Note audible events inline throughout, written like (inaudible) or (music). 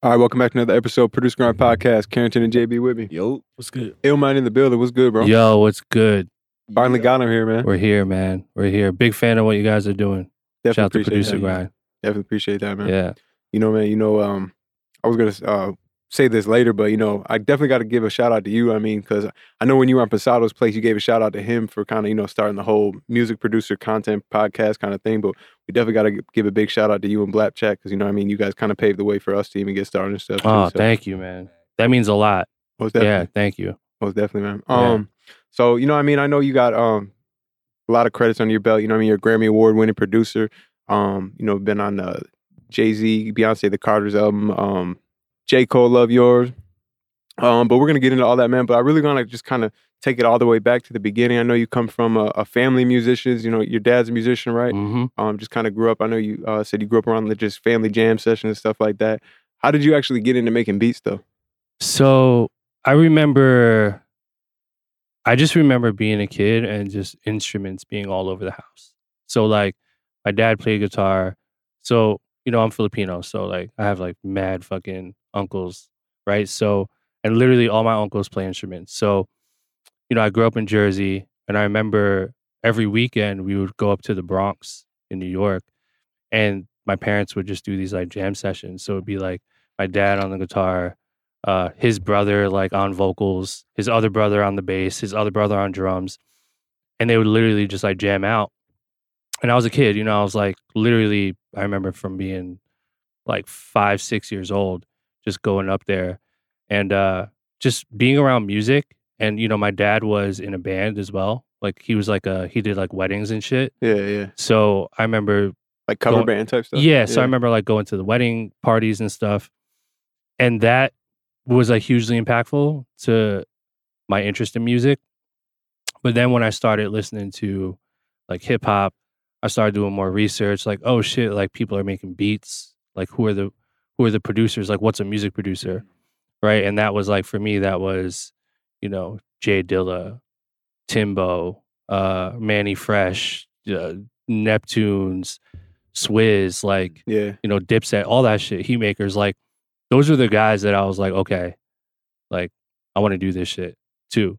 All right, welcome back to another episode of Producer Grind Podcast. Carrington and JB with me. Yo, What's good? Illmind in the building. What's good, bro? Yo, what's good? Finally got him here, man. We're here, man. We're here. Big fan of what you guys are doing. Definitely Shout out to appreciate producer that. grind. Definitely appreciate that, man. Yeah. You know, man. You know, um, I was gonna uh, say this later, but you know, I definitely got to give a shout out to you. I mean, because I know when you were on Pensado's place, you gave a shout out to him for kind of you know starting the whole music producer content podcast kind of thing. But we definitely got to give a big shout out to you and Black Chat because you know, I mean, you guys kind of paved the way for us to even get started and stuff. Too, Oh, so thank you, man. That means a lot. most definitely. Yeah, thank you. Most definitely, man. Yeah. Um, so you know, I mean, I know you got um a lot of credits on your belt. You know, what I mean, you're a Grammy Award winning producer. Um, you know, been on the Jay Z, Beyonce, The Carter's album. Um, J Cole, Love Yours. Um, but we're gonna get into all that, man. But I really want to just kind of take it all the way back to the beginning. I know you come from a, a family of musicians. You know, your dad's a musician, right? hmm Um, just kind of grew up. I know you uh, said you grew up around the just family jam sessions and stuff like that. How did you actually get into making beats, though? So I remember, I just remember being a kid and just instruments being all over the house. So like, my dad played guitar. So you know, I'm Filipino, so like, I have like mad fucking uncles, right? So and literally all my uncles play instruments. So you know, I grew up in Jersey, and I remember every weekend we would go up to the Bronx in New York, and my parents would just do these like jam sessions. So it'd be like my dad on the guitar, uh, his brother like on vocals, his other brother on the bass, his other brother on drums, and they would literally just like jam out. And I was a kid, you know, I was like literally, I remember from being like five, six years old, just going up there and uh, just being around music. And, you know, my dad was in a band as well. Like he was like a, he did like weddings and shit. Yeah, yeah, So I remember like cover Go- band type stuff. yeah, so I remember like going to the wedding parties and stuff. And that was like hugely impactful to my interest in music. But then when I started listening to like hip hop, I started doing more research like oh shit, like people are making beats. Like who are the who are the producers? Like what's a music producer? Right? And that was like for me that was, you know, Jay Dilla, Timbo, uh Manny Fresh, uh, Neptunes, Swizz, like Yeah, you know, Dipset, all that shit, Heatmakerz, like those are the guys that I was like, okay, like I want to do this shit too.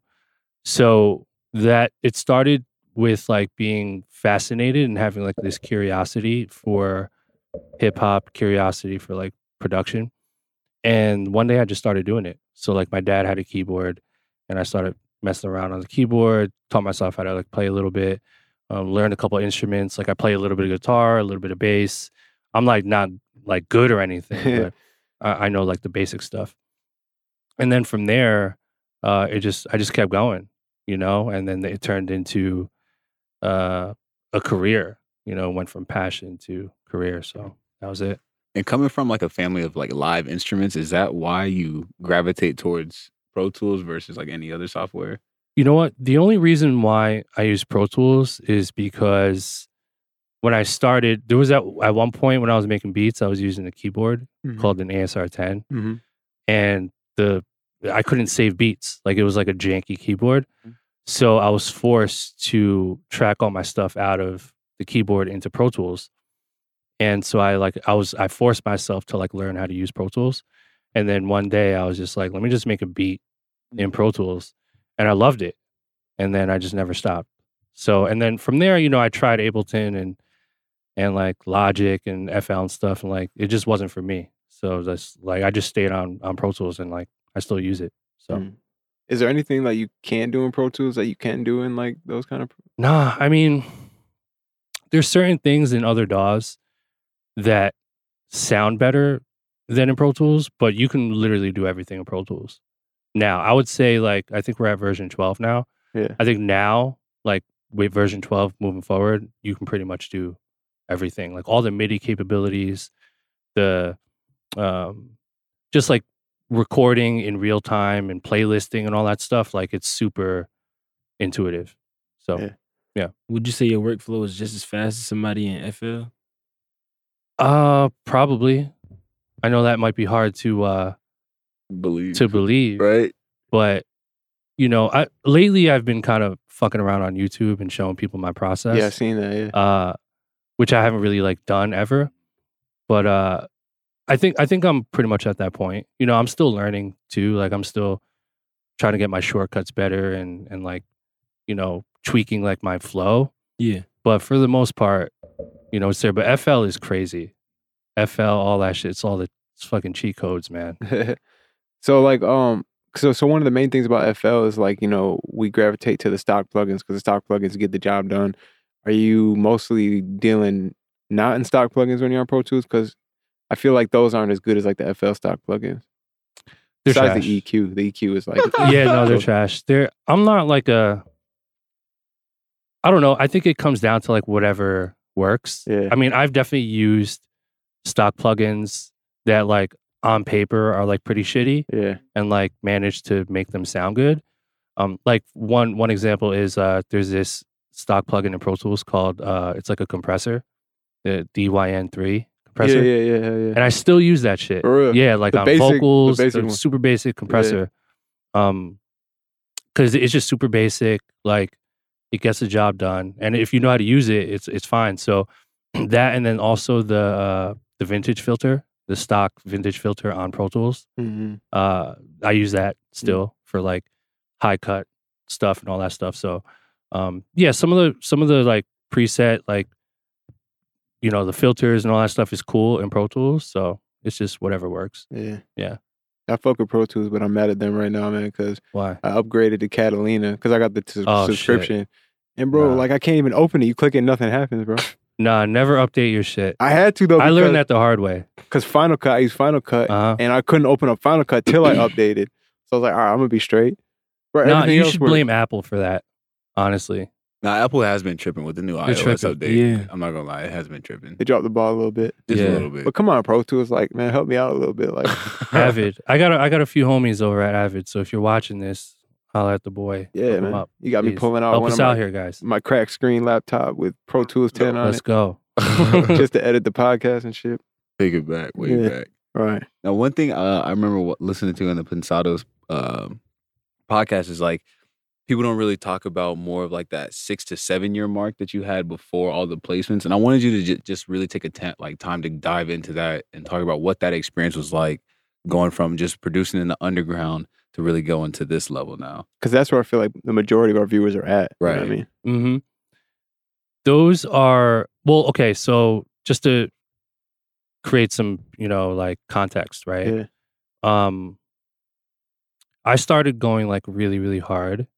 So that it started with like being fascinated and having like this curiosity for hip hop, curiosity for like production. And one day I just started doing it. So like my dad had a keyboard and I started messing around on the keyboard, taught myself how to like play a little bit, um, learned a couple instruments. Like I play a little bit of guitar, a little bit of bass. I'm like not like good or anything, (laughs) but I, I know like the basic stuff. And then from there, uh, it just I just kept going, you know, and then it turned into uh, a career. You know, went from passion to career. So that was it. and coming from like a family of like live instruments, is that why you gravitate towards Pro Tools versus like any other software? You know what? The only reason why I use Pro Tools is because when I started, there was at at one point when I was making beats, I was using a keyboard Mhm. called an ASR 10, hmm and the I couldn't save beats. Like it was like a janky keyboard. Mm. So I was forced to track all my stuff out of the keyboard into Pro Tools. And so I like I was I forced myself to like learn how to use Pro Tools. And then one day I was just like, let me just make a beat in Pro Tools. And I loved it. And then I just never stopped. So and then from there, you know, I tried Ableton and and like Logic and FL and stuff, and like it just wasn't for me. So that's like I just stayed on on Pro Tools and like I still use it. So Mm. Is there anything that you can do in Pro Tools that you can do in like those kind of? Nah, I mean, there's certain things in other DAWs that sound better than in Pro Tools, but you can literally do everything in Pro Tools. Now, I would say like I think we're at version 12 now. Yeah. I think now, like with version 12 moving forward, you can pretty much do everything. Like all the MIDI capabilities, the um just like recording in real time and playlisting and all that stuff, like it's super intuitive. So Yeah. Would you say your workflow is just as fast as somebody in FL? Uh, probably. I know that might be hard to uh Believe to believe, right? but you know, I lately I've been kind of fucking around on YouTube and showing people my process. Yeah, I've seen that. Yeah. Uh, which I haven't really like done ever, but uh, I think I think I'm pretty much at that point. You know, I'm still learning too. Like I'm still trying to get my shortcuts better and and like, you know, tweaking like my flow. Yeah. But for the most part, you know, it's there. But FL is crazy. FL, all that shit. It's all the it's fucking cheat codes, man. (laughs) so like um so so one of the main things about FL is like you know we gravitate to the stock plugins because the stock plugins get the job done. Are you mostly dealing not in stock plugins when you're on Pro Tools? Because I feel like those aren't as good as like the FL stock plugins. They're Besides trash. the EQ, the EQ is like (laughs) yeah, no, they're (laughs) trash. They're I'm not like a I don't know. I think it comes down to like whatever works. Yeah. I mean, I've definitely used stock plugins that like on paper are like pretty shitty yeah and like managed to make them sound good. Um like one one example is uh there's this stock plugin in Pro Tools called uh it's like a compressor, the DYN3 yeah compressor. yeah yeah yeah. And I still use that shit. For real? Yeah, like The on basic- vocals, the basic one. super basic compressor. Um, because it's just super basic. Like it gets the job done, and if you know how to use it, it's it's fine. So (clears throat) that, and then also the uh, the vintage filter, the stock vintage filter on Pro Tools. hmm Uh, I use that still for like high cut stuff and all that stuff. So, um, yeah, some of the some of the like preset like you know the filters and all that stuff is cool in Pro Tools. So it's just whatever works. Yeah. Yeah. I fuck with Pro Tools, but I'm mad at them right now, man, because Why? I upgraded to Catalina because I got the sus- Oh, shit. subscription. And bro, Nah. like I can't even open it. You click it, nothing happens, bro. Nah, never update your shit. I had to though. I learned that the hard way. because Final Cut. I use Final Cut, Uh huh. and I couldn't open up Final Cut till I (coughs) updated. So I was like, all right, I'm gonna be straight. Bro, No, everything you should works. blame Apple for that. Honestly, Now Apple has been tripping with the new They're iOS tripping. update. Yeah. I'm not gonna lie, it has been tripping. They dropped the ball a little bit. Just Yeah. a little bit. But come on, Pro Tools, like, man, help me out a little bit. Like, (laughs) Avid. I got a, I got a few homies over at Avid. So if you're watching this, holla at the boy. yeah, Hook 'em man, up, you got me please. pulling out Help one us of out my, here, guys. my cracked screen laptop with Pro Tools 10 on Let's it, go. (laughs) (laughs) just to edit the podcast and shit. Take it back, way Yeah. back. Right. Now, one thing uh, I remember what, listening to on the Pensados um, podcast is like people don't really talk about more of like that six to seven year mark that you had before all the placements, and I wanted you to ju- just really take a like time to dive into that and talk about what that experience was like going from just producing in the underground to really going to this level now. Because that's where I feel like the majority of our viewers are at. You know what I mean? Mm-hmm. Those are well, okay. So just to create some, you know, like context, right? Yeah. Um, I started going like really, really hard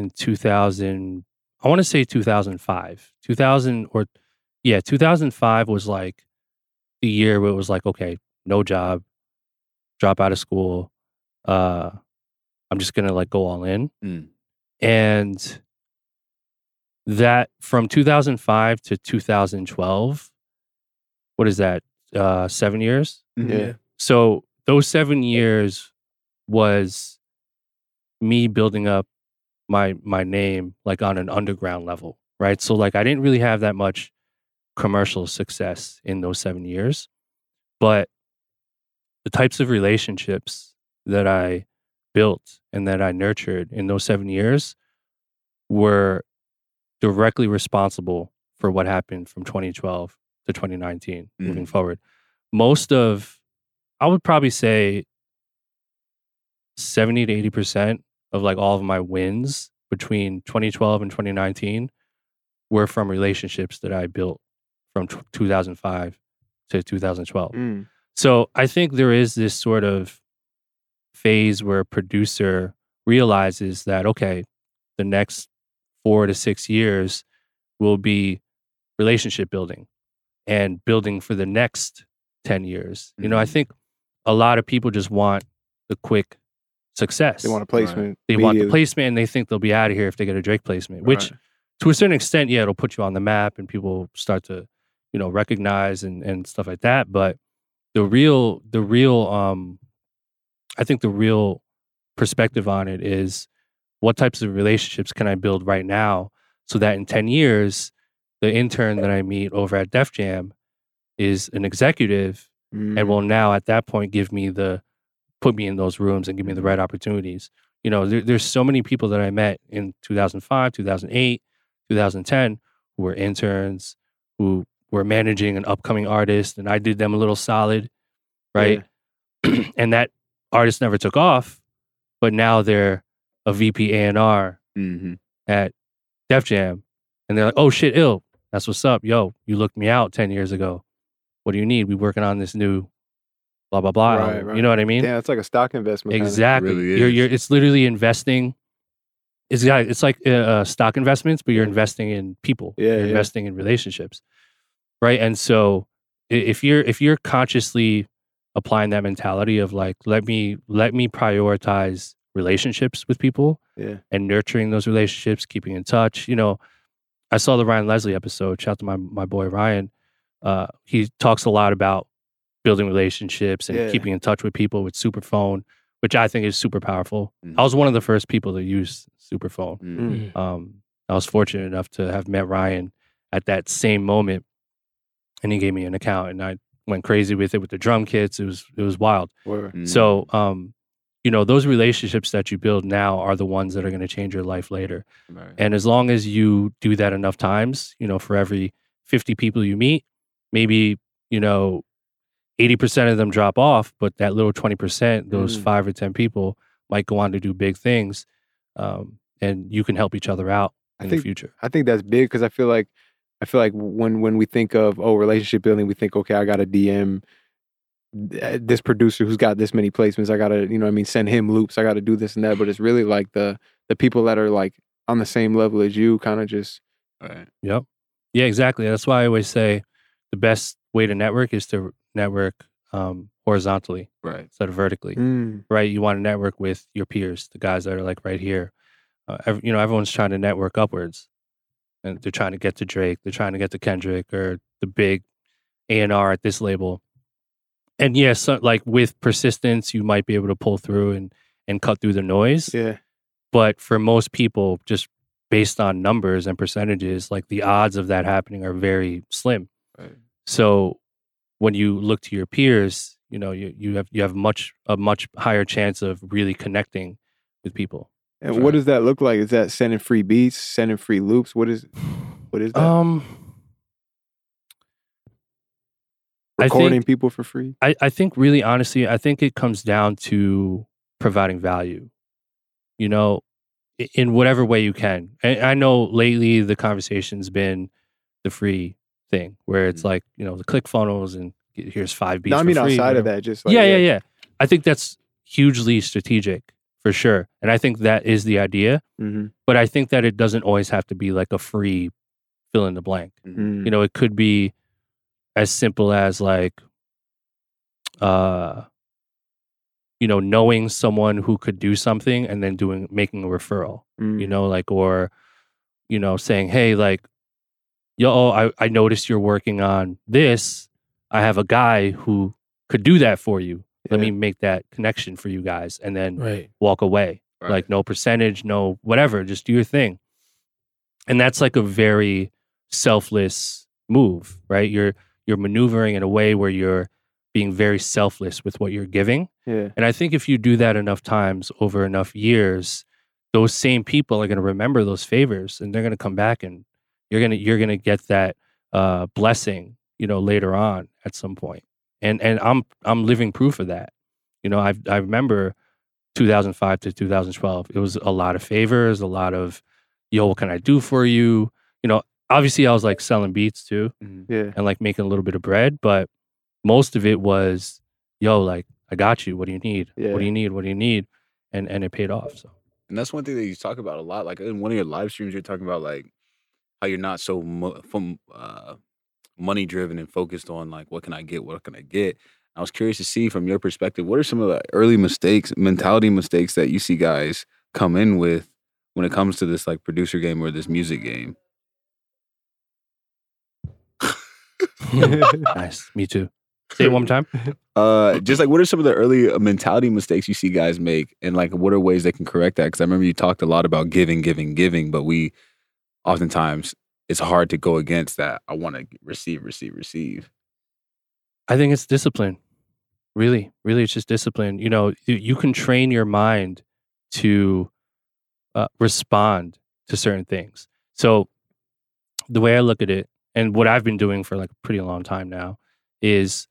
in 2000. I want to say 2005, 2000 or yeah, 2005 was like the year where it was like, okay, no job, drop out of school. Uh, I'm just gonna like go all in, Mm. and that from 2005 to 2012 what is that uh seven years Yeah. so those seven years was me building up my my name like on an underground level right? So like i didn't really have that much commercial success in those seven years but the types of relationships that i built and that i nurtured in those seven years were directly responsible for what happened from 2012 to 2019 moving mm. forward. Most of i would probably say 70 to 80 percent of like all of my wins between 2012 and 2019 were from relationships that i built from t- 2005 to 2012 Mm. so I think there is this sort of phase where a producer realizes that, okay, the next four to six years will be relationship building and building for the next 10 years. You know, I Mhm. think a lot of people just want the quick success. They want a placement. They want the placement and they think they'll be out of here if they get a Drake placement, which Right. to a certain extent, yeah, it'll put you on the map and people start to, you know, recognize and, and stuff like that. But the real, the real, um, I think the real perspective on it is what types of relationships can I build right now so that in 10 years, the intern that I meet over at Def Jam is an executive Mm. and will now at that point give me the put me in those rooms and give me the right opportunities you know there, there's so many people that i met in 2005 2008 2010 who were interns who were managing an upcoming artist and i did them a little solid right? (clears throat) and that artist never took off, but now they're a VP A&R Mm-hmm. at Def Jam, and they're like, "Oh shit, ill, that's what's up, yo. You looked me out ten years ago. What do you need? We working on this new, blah blah blah. Right, right. You know what I mean? Yeah, it's like a stock investment. exactly. really you're, you're, it's literally investing. It's it's like uh, uh, stock investments, but you're investing in people. Yeah, you're yeah. investing in relationships, right? And so if you're if you're consciously applying that mentality of like let me let me prioritize relationships with people Yeah. and nurturing those relationships, keeping in touch. You know, I saw the Ryan Leslie episode. Shout out to my my boy Ryan. Uh, he talks a lot about building relationships and Yeah. keeping in touch with people with Superphone, which I think is super powerful. Mhm. I was one of the first people to use Superphone. Mm-hmm. Um, I was fortunate enough to have met Ryan at that same moment, and he gave me an account, and I went crazy with it with the drum kits. It was it was wild. Mm-hmm. So, um, you know, those relationships that you build now are the ones that are going to change your life later. Right. And as long as you do that enough times, you know, for every 50 people you meet, maybe, you know, 80% of them drop off, but that little 20%, those Mm. five or 10 people might go on to do big things. Um, and you can help each other out I in think- the future. I think that's big because I feel like I feel like when when we think of oh relationship building, we think okay, I got to DM this producer who's got this many placements. I got to you know what I mean send him loops. I got to do this and that. But it's really like the the people that are like on the same level as you, kind of just Right. Yep. Yeah, exactly. That's why I always say the best way to network is to network um, horizontally Right. instead of vertically. mm, right? You want to network with your peers, the guys that are like right here. Uh, you know, everyone's trying to network upwards, and they're trying to get to Drake, they're trying to get to Kendrick or the big A and R at this label. And yes, so, like with persistence, you might be able to pull through and and cut through the noise. yeah, But for most people, just based on numbers and percentages, like the odds of that happening are very slim. Right. So when you look to your peers, you know, you, you have you have much a much higher chance of really connecting with people. And what does that look like? Is that sending free beats, sending free loops? What is (sighs) what is that? Um Recording think- people for free? I, I think really honestly, I think it comes down to providing value. You know, in whatever way you can. And I know lately the conversation's been the free thing where it's Mhm. like, you know, the click funnels and here's five beats. No, I mean free, outside of that, just like yeah, yeah, yeah. I think that's hugely strategic for sure. And I think that is the idea. hmm But I think that it doesn't always have to be like a free fill in the blank. Mm. You know, it could be as simple as like uh you know, knowing someone who could do something and then doing making a referral you Mm. know, like or you know, saying, "Hey, like, yo, oh, I I noticed you're working on this. I have a guy who could do that for you. Let Yeah. me make that connection for you guys, and then Right. walk away. Right. Like, no percentage, no whatever. Just do your thing." And that's like a very selfless move, right? You're you're maneuvering in a way where you're being very selfless with what you're giving. Yeah. And I think if you do that enough times over enough years, those same people are going to remember those favors and they're going to come back and you're going to you're going to get that uh blessing, you know, later on at some point. And and I'm I'm living proof of that. You know, I I remember 2005 to 2012. It was a lot of favors, a lot of yo, what can I do for you? You know, obviously I was like selling beats too Mhm. Yeah. and like making a little bit of bread, but most of it was, yo, like I got you. What do you need? Yeah. What do you need? What do you need? And and it paid off. So And that's one thing that you talk about a lot. Like in one of your live streams, you're talking about like how you're not so mo- from uh, money driven and focused on like what can I get, what can I get. I was curious to see from your perspective, what are some of the early mistakes, mentality mistakes that you see guys come in with when it comes to this like producer game or this music game? (laughs) nice. Me too. Say it one more time. (laughs) Uh, just like what are some of the early uh, mentality mistakes you see guys make, and like what are ways they can correct that? Because I remember you talked a lot about giving, giving, giving, but we oftentimes it's hard to go against that. I want to receive, receive, receive. I think it's discipline. Really, really, it's just discipline. You know, you, can train your mind to uh, respond to certain things. So, the way I look at it, and what I've been doing for like a pretty long time now, is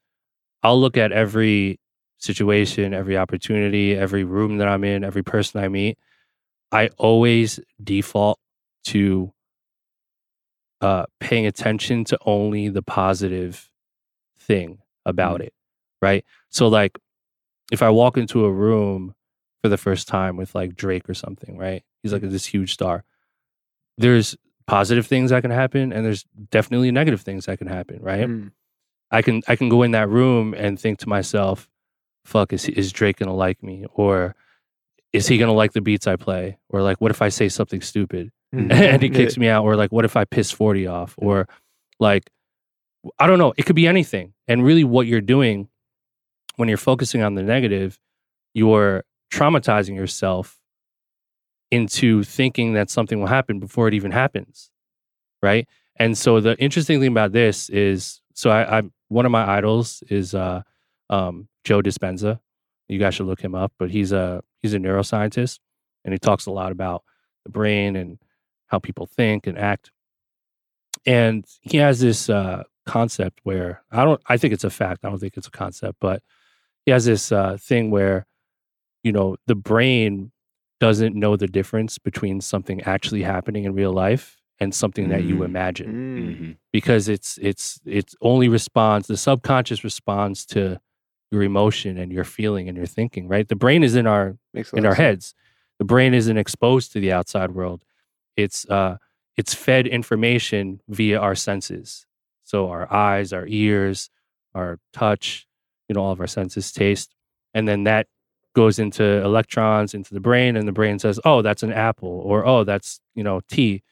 I'll look at every situation, every opportunity, every room that I'm in, every person I meet. I always default to uh, paying attention to only the positive thing about it, right? So, like, if I walk into a room for the first time with like Drake or something, right? He's like this huge star. There's positive things that can happen, and there's definitely negative things that can happen, right? Mm. I can I can go in that room and think to myself, "Fuck, is is Drake gonna like me?" Or is he gonna like the beats I play? Or like, what if I say something stupid Mm. (laughs) and he kicks me out? Or like, what if I piss forty off? Or like, I don't know. It could be anything. And really, what you're doing when you're focusing on the negative, you're traumatizing yourself into thinking that something will happen before it even happens, right? And so the interesting thing about this is, so I, I'm one of my idols is uh, um, Joe Dispenza. You guys should look him up, but he's a he's a neuroscientist, and he talks a lot about the brain and how people think and act. And he has this uh, concept where I don't, I think it's a fact. I don't think it's a concept, but he has this uh, thing where, you know, the brain doesn't know the difference between something actually happening in real life and something that you Mhm. imagine Mm. Mhm. because it's it's it's only responds the subconscious responds to your emotion and your feeling and your thinking right the brain is in our Makes in our sense. heads the brain isn't exposed to the outside world it's uh it's fed information via our senses. So our eyes our ears our touch you know all of our senses taste and then that goes into electrons into the brain and the brain says oh that's an apple or oh that's you know tea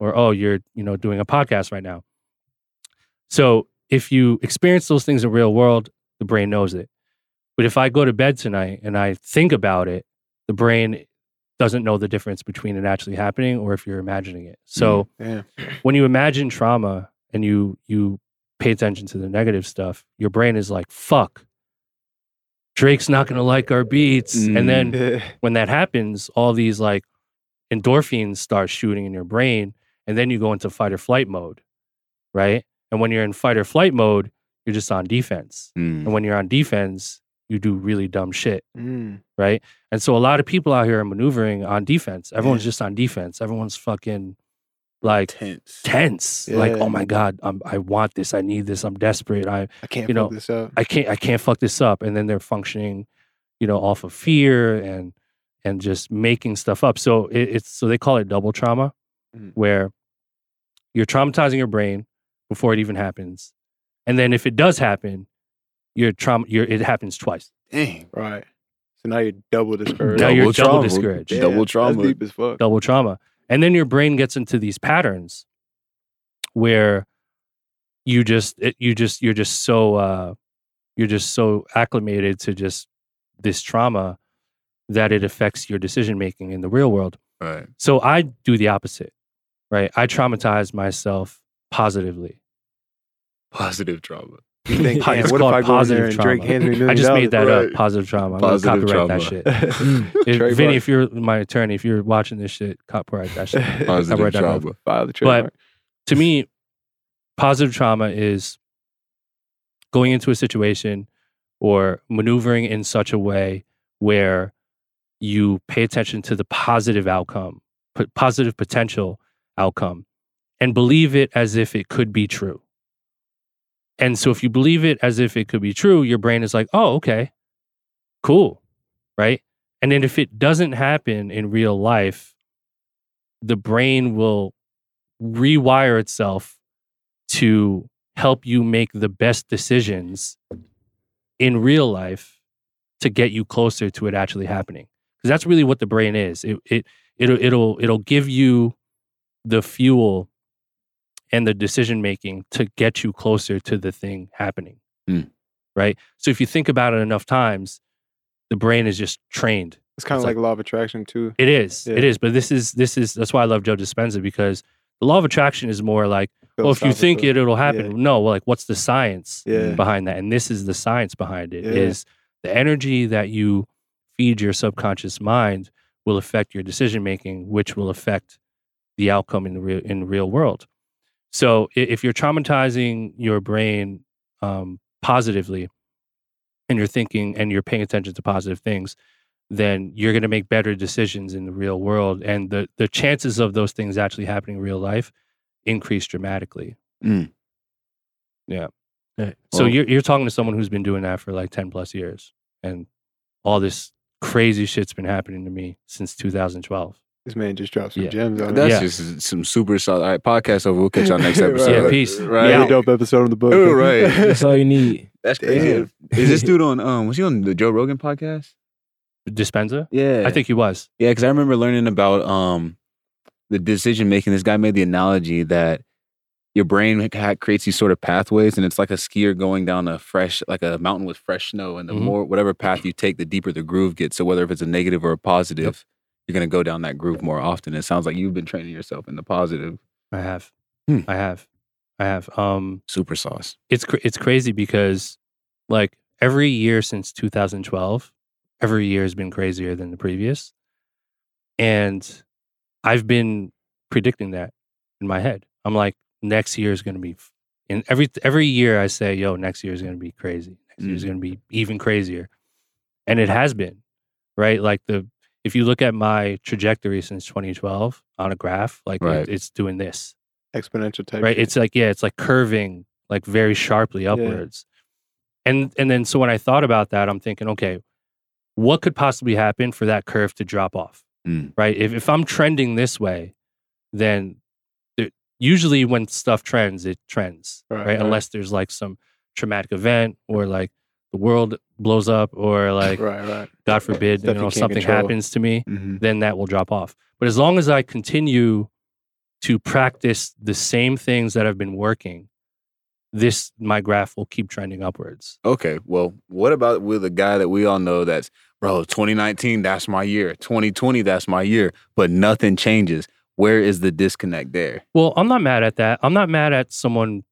or oh you're you know doing a podcast right now. So if you experience those things in real world the brain knows it. But if i go to bed tonight and i think about it the brain doesn't know the difference between it actually happening or if you're imagining it so Damn. (clears throat) when you imagine trauma and you you pay attention to the negative stuff your brain is like fuck drake's not going to like our beats and then (laughs) when that happens, all these like endorphins start shooting in your brain, and then you go into fight or flight mode, right? And when you're in fight or flight mode, you're just on defense. Mm. And when you're on defense, you do really dumb shit, Mm. right? And so a lot of people out here are maneuvering on defense. Everyone's Yeah. just on defense. Everyone's fucking like Tense. tense. Like, oh my god, I'm, I want this. I need this. I'm desperate. I I can't You know, fuck this up. I can't I can't fuck this up. And then they're functioning, you know, off of fear and and just making stuff up. So it, it's so they call it double trauma, Mhm. where you're traumatizing your brain before it even happens, and then if it does happen, you're trauma. You're it happens twice. Dang. Right. So now you're double discouraged. Now you're double trauma. discouraged. Damn, Double That's trauma. deep as fuck. double trauma. And then your brain gets into these patterns where you just it, you just you're just so uh you're just so acclimated to just this trauma that it affects your decision making in the real world. Right. So I do the opposite. Right? I traumatize myself positively. Positive trauma. You think, (laughs) it's what if called I go in there positive and Drake trauma. me a million I just made that up. Positive trauma. I'm gonna copyright that (laughs) shit. Mm. If, Trademark. Vinny, if you're my attorney, if you're watching this shit, copyright that shit. (laughs) Positive Copyright that trauma. File the trademark. to me, positive trauma is going into a situation or maneuvering in such a way where you pay attention to the positive outcome, positive potential outcome, and believe it as if it could be true. And so, if you believe it as if it could be true, your brain is like, oh, okay, cool. Right. And then, if it doesn't happen in real life, the brain will rewire itself to help you make the best decisions in real life to get you closer to it actually happening because that's really what the brain is it, it it'll it'll it'll give you the fuel and the decision making to get you closer to the thing happening Mm. right so if you think about it enough times the brain is just trained It's kind of It's like, law of attraction too. it is it Yeah. is but this is this is that's why i love joe dispenza because the law of attraction is more like well if you think it it'll happen Yeah. no like what's the science Yeah. behind that and this is the science behind it. Is Yeah. the energy that you feed your subconscious mind will affect your decision making which will affect the outcome in the real in the real world so if you're traumatizing your brain um, positively and you're thinking and you're paying attention to positive things, then you're going to make better decisions in the real world. And the, the chances of those things actually happening in real life increase dramatically. Mm. Yeah. Right. So you're, you're talking to someone who's been doing that for like 10 plus years. And all this crazy shit's been happening to me since 2012. This man just dropped some Yeah. gems on That's Yeah. just some super solid. All right, podcast over. We'll catch y'all next (laughs) Right. episode. Yeah, peace. Right. Yeah. Dope episode of the book. Oh, right. (laughs) That's all you need. That's crazy. crazy. Is this dude on? Um, was he on the Joe Rogan podcast? Dispenza? Yeah, I think he was. Yeah, because I remember learning about um the decision making. This guy made the analogy that your brain creates these sort of pathways, and it's like a skier going down a fresh, like a mountain with fresh snow. And the Mhm. more whatever path you take, the deeper the groove gets. So whether if it's a negative or a positive, you're gonna go down that groove more often. It sounds like you've been training yourself in the positive. I have. Hmm. I have. I have. Um, Super sauce. it's cr- it's crazy because like every year since 2012 every year has been crazier than the previous and i've been predicting that in my head i'm like next year is going to be f- and every every year i say yo next year is going to be crazy next year is Mm. going to be even crazier and it has been right like the if you look at my trajectory since 2012 on a graph like it- it's doing this Exponential type. right shit. it's like yeah it's like curving like very sharply upwards and and then so when i thought about that i'm thinking okay what could possibly happen for that curve to drop off Mm. right if, if i'm trending this way then there, usually when stuff trends it trends Right, right, right. unless there's like some traumatic event or like the world blows up or (laughs) like right, right. god forbid Stuff you know something control. happens to me Mm-hmm. then that will drop off. But as long as I continue to practice the same things that have been working, this my graph will keep trending upwards. Okay, well, what about with a guy that we all know that's bro, 2019, that's my year. 2020, that's my year, but nothing changes. Where is the disconnect there? Well, I'm not mad at that. I'm not mad at someone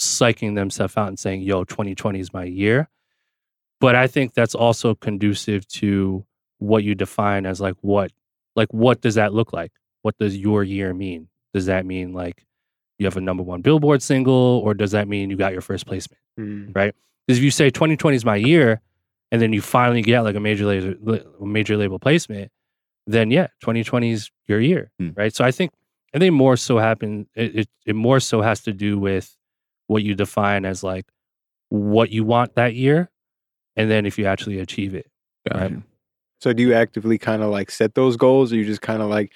psyching themselves out and saying, "Yo, 2020 is my year." But I think that's also conducive to what you define as like what like what does that look like? What does your year mean? Does that mean like you have a number one Billboard single, or does that mean you got your first placement? Mm. Because if you say 2020 is my year, and then you finally get like a major label, major label placement, then yeah, 2020 is your year, Hmm. right? So I think I think more so happen. It, it it more so has to do with what you define as like what you want that year, and then if you actually achieve it. Right. So do you actively kind of like set those goals, or you just kind of like,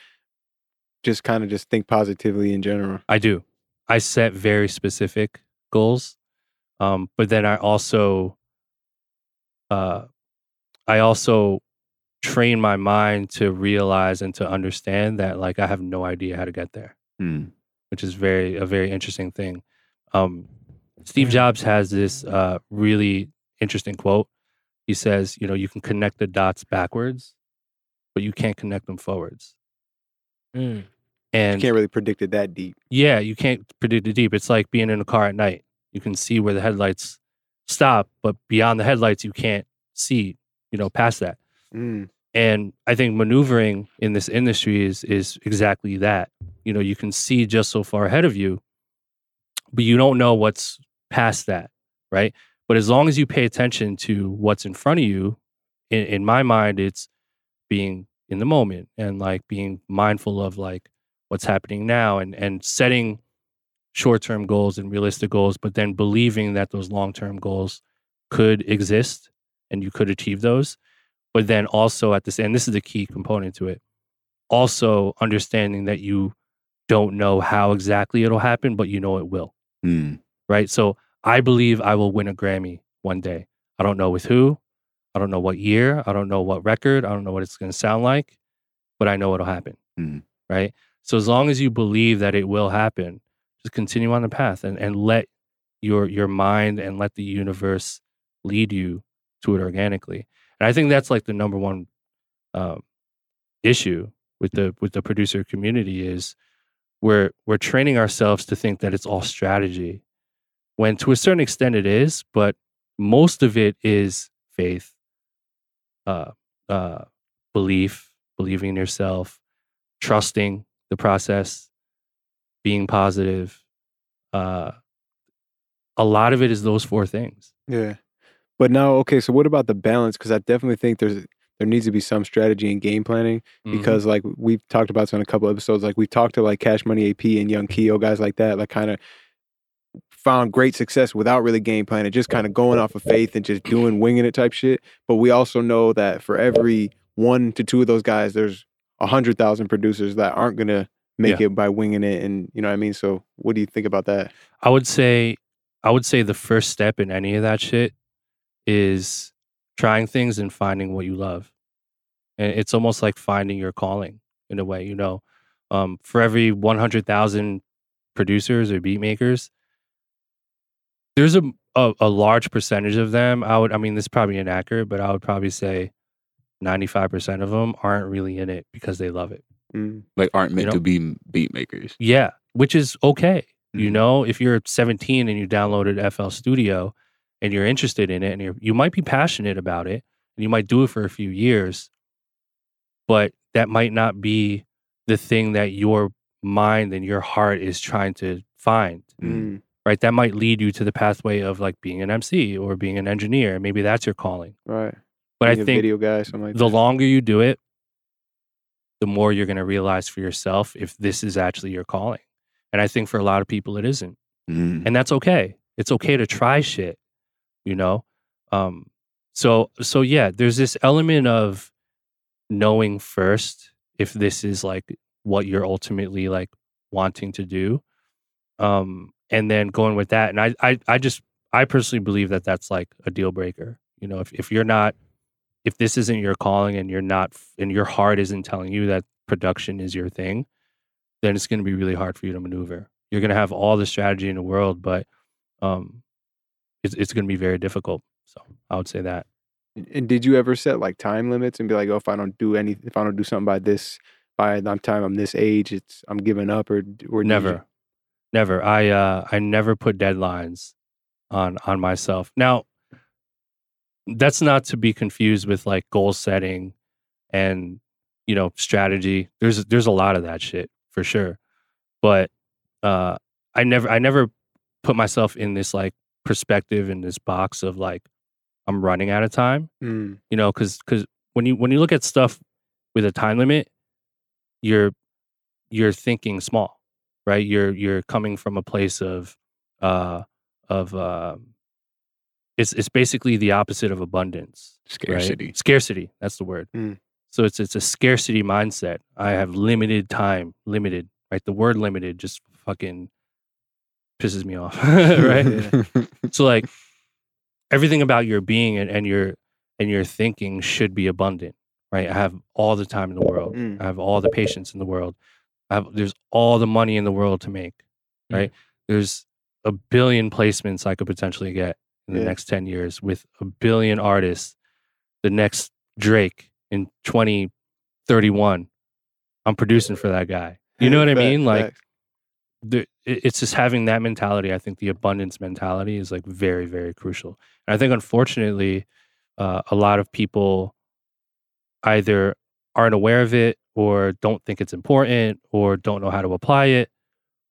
just kind of just think positively in general? I do. I set very specific goals, um, but then I also, uh, I also train my mind to realize and to understand that like I have no idea how to get there, Mm. which is very a very interesting thing. Um, Steve Jobs has this uh, really interesting quote. He says, "You know, you can connect the dots backwards, but you can't connect them forwards." Mm. And You can't really predict it that deep. yeah, you can't predict it deep. It's like being in a car at night. You can see where the headlights stop, but beyond the headlights, you can't see, you know, past that. Mm. And I think maneuvering in this industry is is exactly that. You know, you can see just so far ahead of you, but you don't know what's past that, right? But as long as you pay attention to what's in front of you, in, in my mind, it's being in the moment and like being mindful of like what's happening now and and setting short-term goals and realistic goals, but then believing that those long-term goals could exist and you could achieve those. But then also at this and this is the key component to it also understanding that you don't know how exactly it'll happen but you know it will. Mm. right? So i believe i will win a grammy one day. I don't know with who. I don't know what year. I don't know what record. I don't know what it's going to sound like but i know it'll happen Mhm. right? So as long as you believe that it will happen just continue on the path and, and let your your mind and let the universe lead you to it organically. And I think that's like the number one um, issue with the with the producer community is we're we're training ourselves to think that it's all strategy, when to a certain extent it is, but most of it is faith, uh, uh, belief, believing in yourself, trusting the process, being positive. Uh, a lot of it is those four things. Yeah. But now, okay, so what about the balance? Because I definitely think there's there needs to be some strategy and game planning Mhm. because like we've talked about this on a couple episodes. Like we've talked to like Cash Money AP and Young Kio guys like that, like kind of found great success without really game planning, just kind of going off of faith and just doing winging it type shit. But we also know that for every one to two of those guys, there's a hundred thousand producers that aren't gonna make it by winging it, and you know what I mean. So what do you think about that? I would say I would say the first step in any of that shit is trying things and finding what you love. And it's almost like finding your calling in a way, you know. Um, for every 100,000 producers or beat makers, there's a, a a large percentage of them. I would I mean this is probably inaccurate, but I would probably say 95% of them aren't really in it because they love it. Mm, Like aren't meant know? to be beat makers. Yeah, which is okay. You Mhm. know, if you're 17 and you downloaded FL Studio and you're interested in it and you're, you might be passionate about it and you might do it for a few years, but that might not be the thing that your mind and your heart is trying to find, mm, right? That might lead you to the pathway of like being an MC or being an engineer. Maybe that's your calling. right. But I Being a think video guy, something like the that. longer you do it, the more you're going to realize for yourself if this is actually your calling. And I think for a lot of people, it isn't. Mm. And that's okay. It's okay to try shit, you know? Um, so, so yeah, there's this element of knowing first if this is like what you're ultimately like wanting to do. Um, and then going with that. And I, I, I just, I personally believe that that's like a deal breaker. You know, if, if you're not, if this isn't your calling and you're not, and your heart isn't telling you that production is your thing, then it's going to be really hard for you to maneuver. You're going to have all the strategy in the world, but um, it's, it's going to be very difficult. So I would say that. And did you ever set like time limits and be like, oh, if I don't do any, if I don't do something by this, by the time I'm this age, it's I'm giving up, or or never, never. I uh, I never put deadlines on on myself. Now, that's not to be confused with like goal setting and you know strategy. There's there's a lot of that shit for sure, but uh, I never I never put myself in this like perspective in this box of like I'm running out of time. Mm, you know because because when you when you look at stuff with a time limit you're you're thinking small right you're you're coming from a place of uh of um it's it's basically the opposite of abundance right? Scarcity. scarcity that's the word Mm. so it's it's a scarcity mindset i have limited time limited right the word limited just fucking pisses me off (laughs) right so like everything about your being and, and your and your thinking should be abundant, right? I have all the time in the world. Mm. I have all the patience in the world. I have, there's all the money in the world to make, Mm. right? There's a billion placements I could potentially get in the Yeah. next 10 years with a billion artists. The next Drake in 2031, I'm producing for that guy. You know what I mean? Like the, it's just having that mentality. I think the abundance mentality is like very, very crucial. And I think unfortunately, uh, a lot of people either aren't aware of it or don't think it's important or don't know how to apply it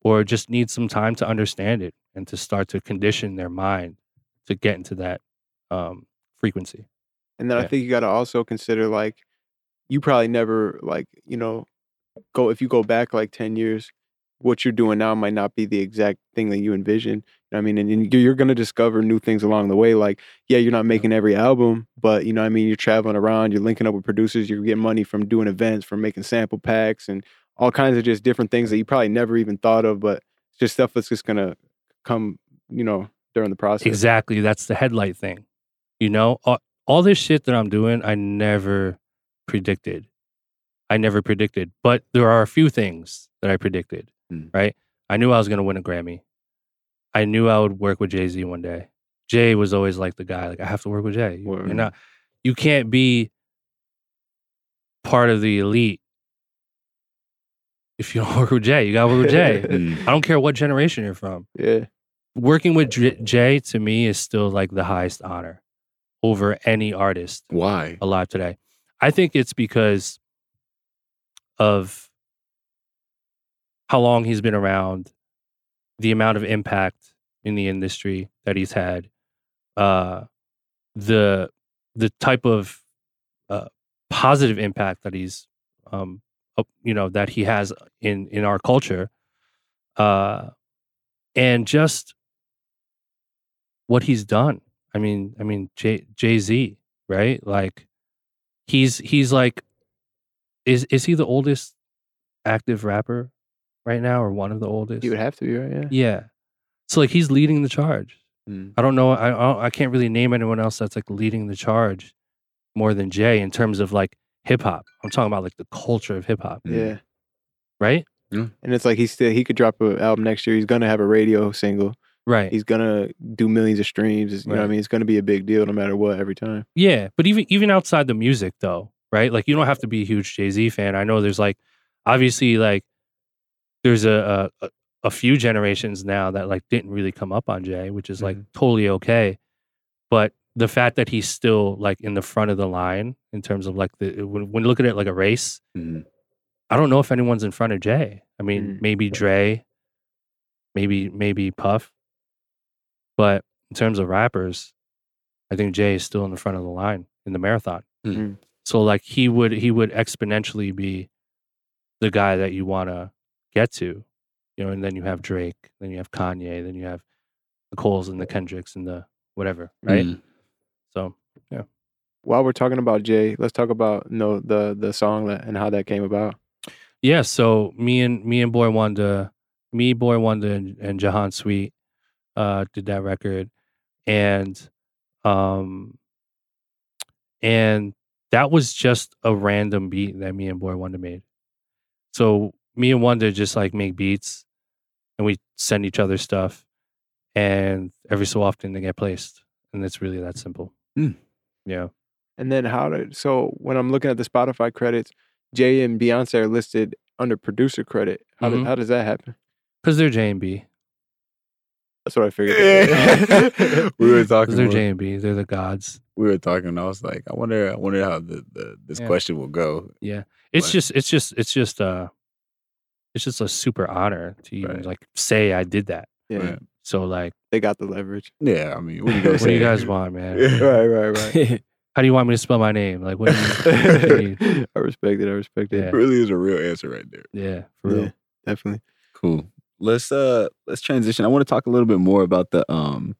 or just need some time to understand it and to start to condition their mind to get into that um, frequency. And then I think you got to also consider like you probably never like you know go if you go back like ten years, what you're doing now might not be the exact thing that you envision. You know what I mean, and, and you're, you're gonna discover new things along the way. Like yeah, you're not making every album, but you know what I mean. You're traveling around, you're linking up with producers, you're getting money from doing events, from making sample packs, and all kinds of just different things that you probably never even thought of, but it's just stuff that's just gonna come, you know, during the process. Exactly. That's the headlight thing. You know, all, all this shit that I'm doing, I never predicted. I never predicted. But there are a few things that I predicted, Mm. right? I knew I was going to win a Grammy. I knew I would work with Jay Z one day. Jay was always like the guy, like, I have to work with Jay. You- Word. You're not, you can't be part of the elite if you don't (laughs) work with Jay. You got to work with Jay. (laughs) I don't care what generation you're from Yeah. working with J- Jay to me is still like the highest honor over any artist Why? alive today. I think it's because of how long he's been around, the amount of impact in the industry that he's had, uh, the the type of uh, positive impact that he's um up- you know that he has in in our culture uh and just what he's done. I mean i mean Jay Jay-Z right? Like he's he's like is is he the oldest active rapper right now or one of the oldest You would have to be right. Yeah. yeah so like he's leading the charge Mm. I don't know. I I don't- I can't really name anyone else that's like leading the charge more than Jay in terms of like hip hop. I'm talking about like the culture of hip hop, Mm. Yeah. right? And it's like he's still he could drop an album next year. He's gonna have a radio single. Right. He's gonna do millions of streams. It's- You know what I mean? It's gonna be a big deal no matter what every time. Yeah, but even even outside the music though, right? Like you don't have to be a huge Jay Z fan. I know there's like obviously like there's a, a a few generations now that like didn't really come up on Jay, which is like totally okay. But the fact that he's still like in the front of the line in terms of like the when, when you look at it like a race, Mhm. I don't know if anyone's in front of Jay. I mean, Mm. maybe Dre, maybe maybe Puff, but in terms of rappers, I think Jay is still in the front of the line in the marathon. Mm. So like he would he would exponentially be the guy that you want to get to, you know. And then you have Drake, then you have Kanye, then you have the Coles and the Kendricks and the whatever, right? Mm. So yeah. While we're talking about Jay, let's talk about you know the the song that, and how that came about. Yeah, so me and me and Boy Wonder, me, Boy Wonder, and, and Jahaan Sweet uh did that record. And um and that was just a random beat that me and Boy Wonder made. So me and Wonder just like make beats and we send each other stuff and every so often they get placed. And it's really that simple. Hmm. Yeah. And then how did so when I'm looking at the Spotify credits, Jay and Beyonce are listed under producer credit. How Mhm. did how does that happen? Because they're J and B. That's what I figured. (laughs) we were (laughs) talking. they're J and B. They're the gods. we were talking. And I was like, I wonder. I wonder how the, the this Yeah. question will go. Yeah. It's But- just it's just it's just uh it's just a super honor to even Right. like say I did that. yeah, Right. So like they got the leverage. Yeah, I mean, what are you gonna what do you guys (laughs) want, man? right, right, right. (laughs) How do you want me to spell my name? Like what do you need? (laughs) I respect it. I respect it. Yeah. It really is a real answer right there. Yeah, for real. Yeah, definitely. Cool. Let's uh let's transition. I want to talk a little bit more about the um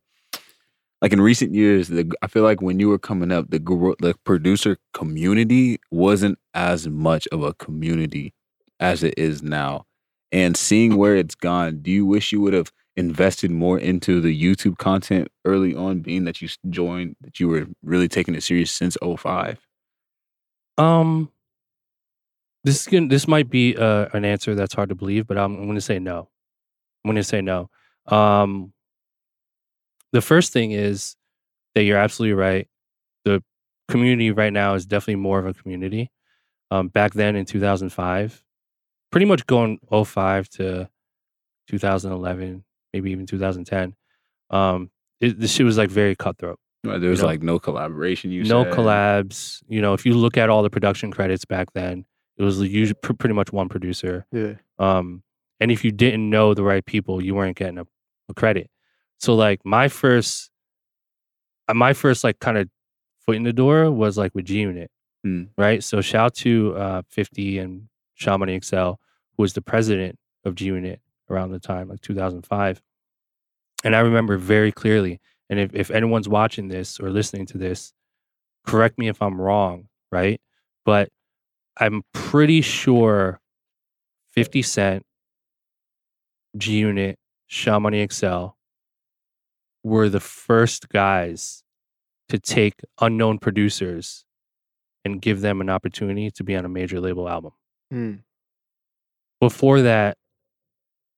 like in recent years, the I feel like when you were coming up, the gro- the producer community wasn't as much of a community as it is now. And seeing where it's gone, do you wish you would have invested more into the YouTube content early on, being that you joined, that you were really taking it serious since 05? Um this is gonna, this might be uh, an answer that's hard to believe, but I'm, I'm going to say no. I'm going to say no. Um, the first thing is that you're absolutely right. The community right now is definitely more of a community. Um, back then in 2005, pretty much going 05 to 2011, maybe even 2010. Um, it, this shit was like very cutthroat. Right, There was know, like no collaboration. You no said. collabs. You know, if you look at all the production credits back then, it was usually pr- pretty much one producer. Yeah. Um, and if you didn't know the right people, you weren't getting a, a credit. So like my first, uh, my first like kind of foot in the door was like with G Unit, Hmm. right? So shout out to uh, 50 and Sha Money XL, who was the president of G Unit around the time, like 2005. And I remember very clearly. And if, if anyone's watching this or listening to this, correct me if I'm wrong, right? But I'm pretty sure 50 Cent, G Unit, Sha Money XL were the first guys to take unknown producers and give them an opportunity to be on a major label album. Hmm. Before that,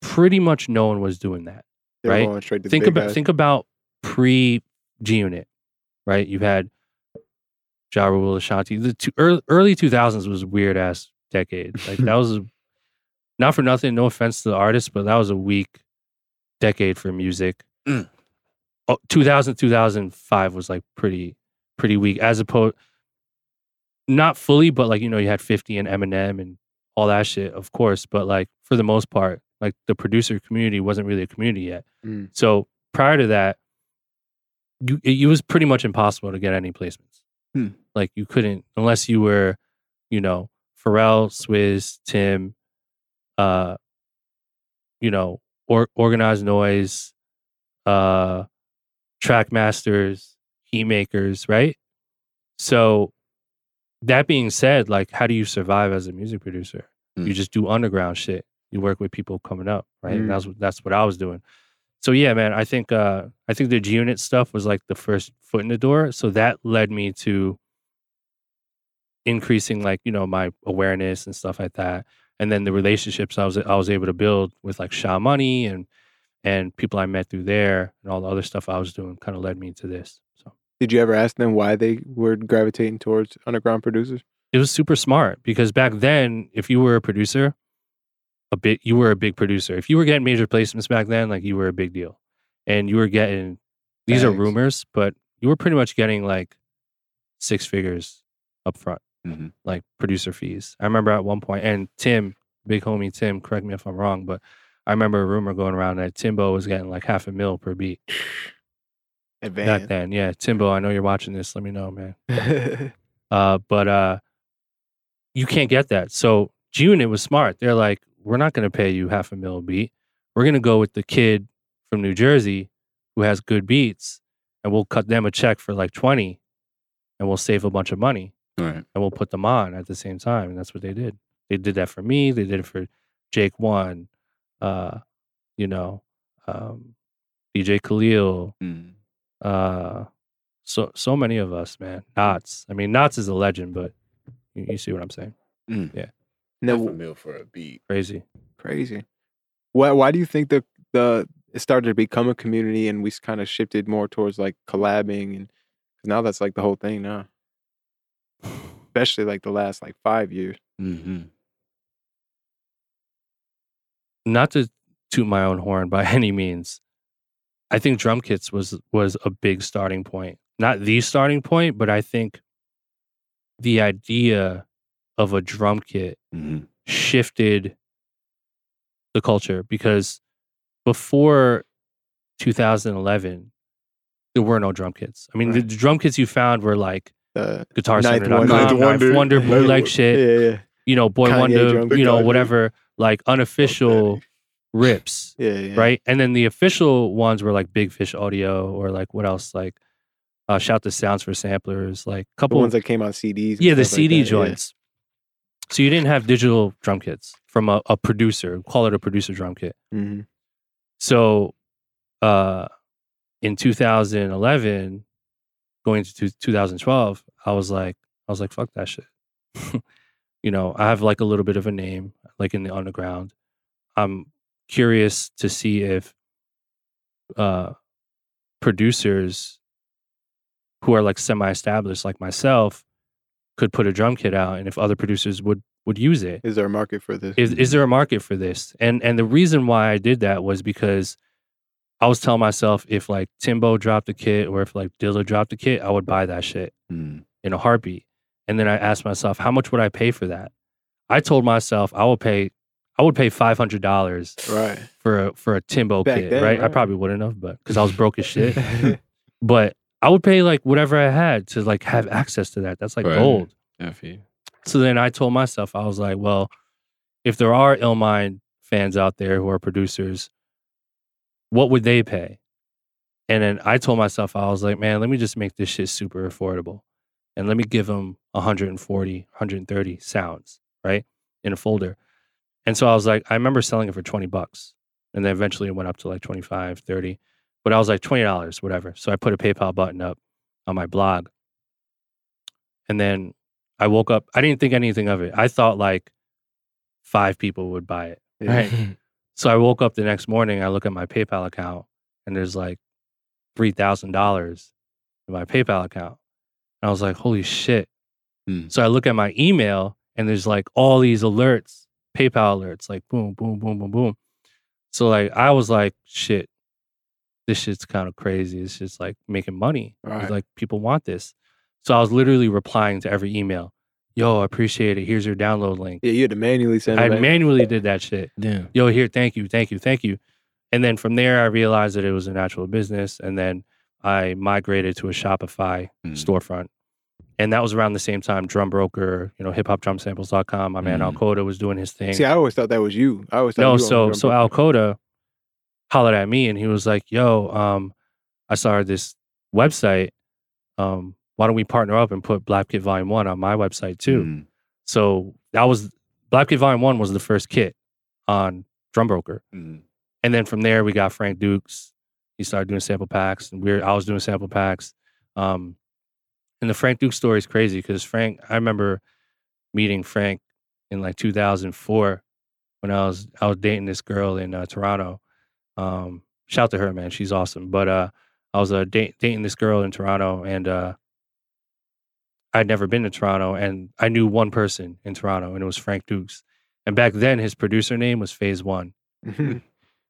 pretty much no one was doing that. They were Right. going straight to the think big about guys. think about pre G Unit, right? You had Ja Rule, Ashanti. The two, early, early 2000s was a weird ass decade. Like that (laughs) was a, not for nothing. No offense to the artist, but that was a weak decade for music. Mm. Oh, 2000 2005 was like pretty pretty weak as opposed not fully but like you know you had 50 and Eminem and all that shit of course but like for the most part like the producer community wasn't really a community yet Mm. so prior to that you it, it was pretty much impossible to get any placements. Hmm. Like you couldn't unless you were, you know, Pharrell, Swizz, Tim, uh, you know, or Organized Noize, uh, Trackmasters, heat makers, right? So that being said, like how do you survive as a music producer? Hmm. You just do underground shit. You work with people coming up, right? Mm. And that's what that's what I was doing. So yeah, man, I think uh I think the G unit stuff was like the first foot in the door. So that led me to increasing like, you know, my awareness and stuff like that. And then the relationships I was I was able to build with like Sha Money and and people I met through there and all the other stuff I was doing kind of led me to this. So Did you ever ask them why they were gravitating towards underground producers? it was super smart because back then, if you were a producer, a bit you were a big producer. If you were getting major placements back then, like you were a big deal, and you were getting these are rumors, but you were pretty much getting like six figures up front, Mhm. like producer fees. I remember at one point, and Tim, big homie Tim, correct me if I'm wrong, but I remember a rumor going around that Timbo was getting like half a mil per beat back then. Yeah, Timbo, I know you're watching this. Let me know, man. (laughs) Uh, but uh, you can't get that. So G Unit was smart. They're like, we're not going to pay you half a mil a beat. We're going to go with the kid from New Jersey who has good beats, and we'll cut them a check for like twenty, and we'll save a bunch of money, right. and we'll put them on at the same time. And that's what they did. They did that for me. They did it for Jake One, uh, you know, um, DJ Khalil, Mm. Uh so so many of us man Nottz i mean Nottz is a legend but you, you see what i'm saying No, Half a mil for a beat. crazy crazy. Why? Why do you think the the it started to become a community and we kind of shifted more towards like collabing and now that's like the whole thing now, especially like the last like five years. Mm-hmm. not to toot my own horn by (laughs) any means i think drum kits was was a big starting point not the starting point but i think the idea of a drum kit Mm-hmm. shifted the culture because before 2011 there were no drum kits i mean the, Right. the drum kits you found were like The guitar Ninth Wonder. Ninth Wonder, Wonder. (laughs) bootleg shit, Yeah, yeah, you know, Boy Kanye Wonder, drum you know, whatever, like unofficial rips, yeah, yeah. right? And then the official ones were like Big Fish Audio or like what else? Like uh, Shout the Sounds for Samplers, like a couple ones that came on CDs. yeah, the stuff like CD yeah. joints. So you didn't have digital drum kits from a, a producer, call it a producer drum kit. Mhm. So uh in 2011 going to 2012 I was like I was like fuck that shit. (laughs) you know, I have like a little bit of a name like in the underground. I'm curious to see if uh producers who are like semi-established like myself could put a drum kit out and if other producers would would use it Is there a market for this? is is there a market for this? And and the reason why I did that was because I was telling myself if like Timbo dropped a kit or if like Dilla dropped a kit, I would buy that shit Mm. in a heartbeat. And then I asked myself, how much would I pay for that? I told myself I will pay I would pay five hundred dollars right. for a for a Timbo Back kit, then, right? I probably wouldn't have, but because I was broke as shit. (laughs) but I would pay like whatever I had to like have access to that. That's like Right. gold. I. So then I told myself, I was like, well, if there are Illmind fans out there who are producers, what would they pay? And then I told myself, I was like, man, let me just make this shit super affordable. And let me give them 140, 130 sounds, right? In a folder. And so I was like, I remember selling it for 20 bucks. And then eventually it went up to like 25, 30. But I was like, $20, whatever. So I put a PayPal button up on my blog. And then I woke up, I didn't think anything of it. I thought like five people would buy it. Right. (laughs) So I woke up the next morning, I look at my PayPal account, and there's like $3,000 in my PayPal account. And I was like, holy shit. Hmm. So I look at my email, and there's like all these alerts, PayPal alerts, like boom, boom, boom, boom, boom. So like I was like, shit, this shit's kind of crazy. It's just like making money. Right. Like people want this. So I was literally replying to every email. Yo, I appreciate it. Here's your download link. Yeah, you had to manually send. I it back. manually did that shit. Damn. Yo, here, thank you, thank you, thank you. And then from there, I realized that it was an actual business. And then I migrated to a Shopify Mm. storefront. And that was around the same time Drum Broker, you know, hiphopdrumsamples.com. My man Mm. Alcoda was doing his thing. See, I always thought that was you. I always thought no, you so so. Alcoda hollered at me and he was like, "Yo, um, I started this website. Um, why don't we partner up and put Blap Kit Volume One on my website too?" Mm. So that was Blap Kit Volume One was the first kit on Drum Broker, Mm. and then from there we got Frank Dukes. He started doing sample packs, and we are I was doing sample packs. Um, and the Frank Duke story is crazy because Frank, I remember meeting Frank in like 2004 when I was I was dating this girl in uh, Toronto. Um, shout to her, man, she's awesome. But uh, I was uh, date, dating this girl in Toronto, and uh, I'd never been to Toronto, and I knew one person in Toronto, and it was Frank Dukes. And back then, his producer name was Phase One, (laughs)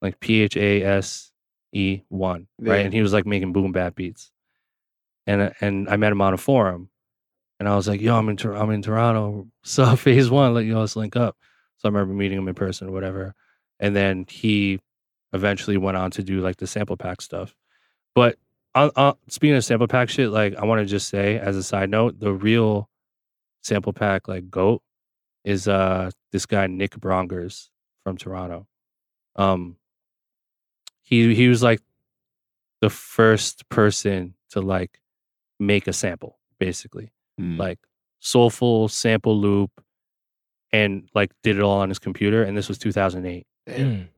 like P H A S E One, right? Yeah. And he was like making boom bap beats. And uh, and I met him on a forum, and I was like, "Yo, I'm in I'm in Toronto. (laughs) So Phase One, let you let's link up." So I remember meeting him in person or whatever, and then he eventually went on to do like the sample pack stuff. But speaking of sample pack shit, like I want to just say as a side note, the real sample pack like goat is uh this guy Nick Brongers from Toronto. Um, he he was like the first person to like make a sample, basically Mm. like soulful sample loop, and like did it all on his computer. And this was 2008. Mm.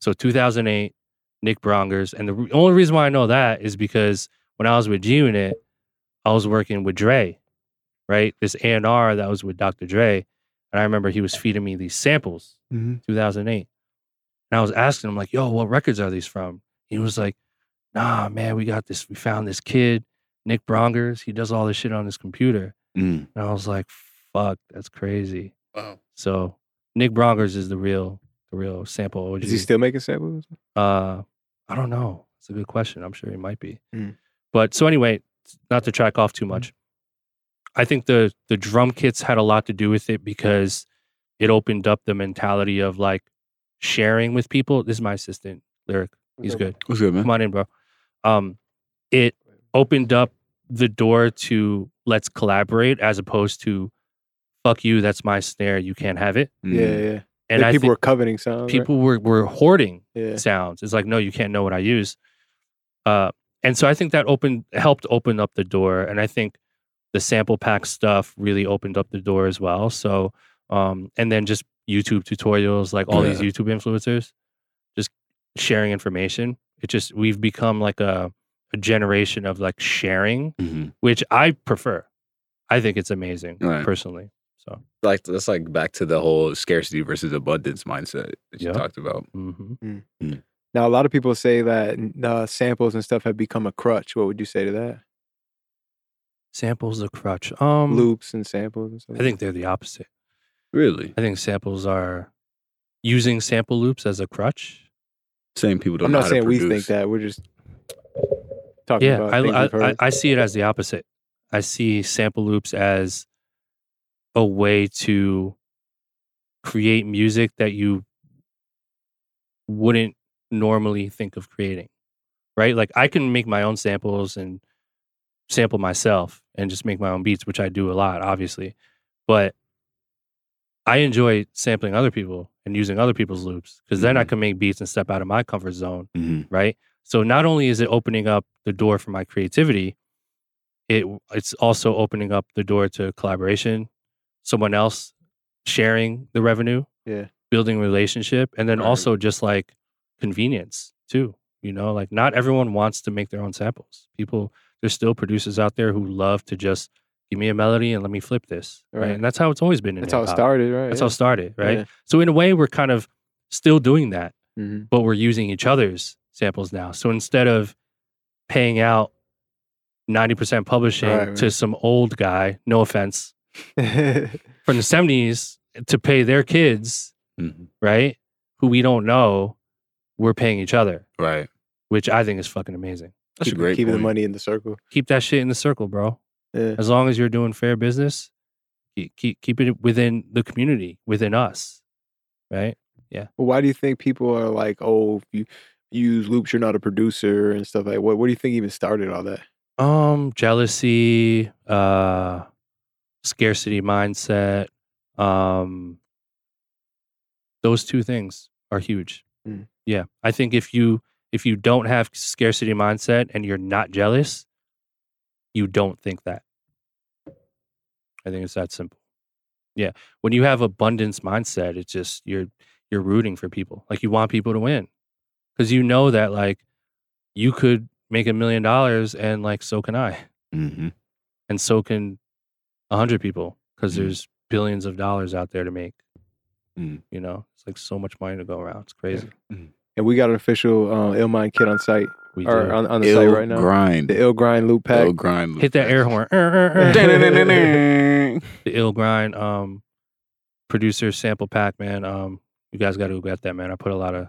So 2008, Nick Brongers, and the re- only reason why I know that is because when I was with G Unit, I was working with Dre, right? This A and R that was with Dr. Dre, and I remember he was feeding me these samples, Mhm. 2008, and I was asking him like, "Yo, what records are these from?" He was like, "Nah, man, we got this. We found this kid, Nick Brongers. He does all this shit on his computer." Mm. And I was like, "Fuck, that's crazy." Wow. So Nick Brongers is the real, the real sample OG. Is he still making samples? Uh, I don't know. It's a good question. I'm sure he might be. Mm. But so anyway, not to track off too much. I think the the drum kits had a lot to do with it because it opened up the mentality of like sharing with people. This is my assistant, Lyric. He's good. What's good, man? Come on in, bro. Um, it opened up the door to let's collaborate as opposed to fuck you, that's my snare, you can't have it. Mm. Yeah, yeah. And Like I people think were coveting sounds. right? people were were hoarding Yeah. sounds. It's like, no, you can't know what I use. Uh, and so I think that opened helped open up the door, and I think the sample pack stuff really opened up the door as well. So, um, and then just YouTube tutorials, like all these YouTube influencers, just sharing information. It just we've become like a a generation of like sharing, Mhm. which I prefer. I think it's amazing Right. personally. So, Like that's like back to the whole scarcity versus abundance mindset that you Yeah. talked about. hmm Now, a lot of people say that uh, samples and stuff have become a crutch. What would you say to that? samples a crutch. Um, Loops and samples and stuff. I think they're the opposite. Really? I think samples are using sample loops as a crutch. Same people don't I'm know not how saying to we think that. We're just talking Yeah, about I, I, I. See it as the opposite. I see sample loops as a way to create music that you wouldn't normally think of creating, right? Like I can make my own samples and sample myself and just make my own beats, which I do a lot, obviously. But I enjoy sampling other people and using other people's loops because then I Mhm. can make beats and step out of my comfort zone Mhm. right? So not only is it opening up the door for my creativity, it it's also opening up the door to collaboration, someone else sharing the revenue, yeah. building relationship, and then Right. also just like convenience too. You know, like not everyone wants to make their own samples. People, there's still producers out there who love to just give me a melody and let me flip this, right? Right. And that's how it's always been. In That's how it started, right? That's yeah. how it started, right? Yeah. So in a way, we're kind of still doing that Mhm. but we're using each other's samples now. So instead of paying out 90% publishing Right, to some old guy, no offense, Mm-hmm. (laughs) from the 70s to pay their kids, Mhm. right? Who we don't know, we're paying each other, Right. which I think is fucking amazing. That's Keep- a great keeping point. the money in the circle. Keep that shit in the circle, bro. Yeah. As long as you're doing fair business, keep, keep, keep it within the community, within us, right? Yeah. Well, why do you think people are like, oh, you use loops. You're not a producer and stuff like. What What do you think even started all that? Um, jealousy, uh, scarcity mindset. Um, those two things are huge. Mm. Yeah, I think if you if you don't have scarcity mindset and you're not jealous, you don't think that. I think it's that simple. Yeah, when you have abundance mindset, it's just you're you're rooting for people. Like you want people to win because you know that like you could make a million dollars and like so can I Mm-hmm. and so can a hundred people because Mm. there's billions of dollars out there to make. Mm. You know, it's like so much money to go around. It's crazy. And we got an official uh, Illmind kit on site We or on, on the site right now. grind. The Ill Grind loop pack. Ill grind. hit that air horn. horn. (laughs) (laughs) the ill grind. Um, producer sample pack, man. Um, you guys got to go get that, man. I put a lot of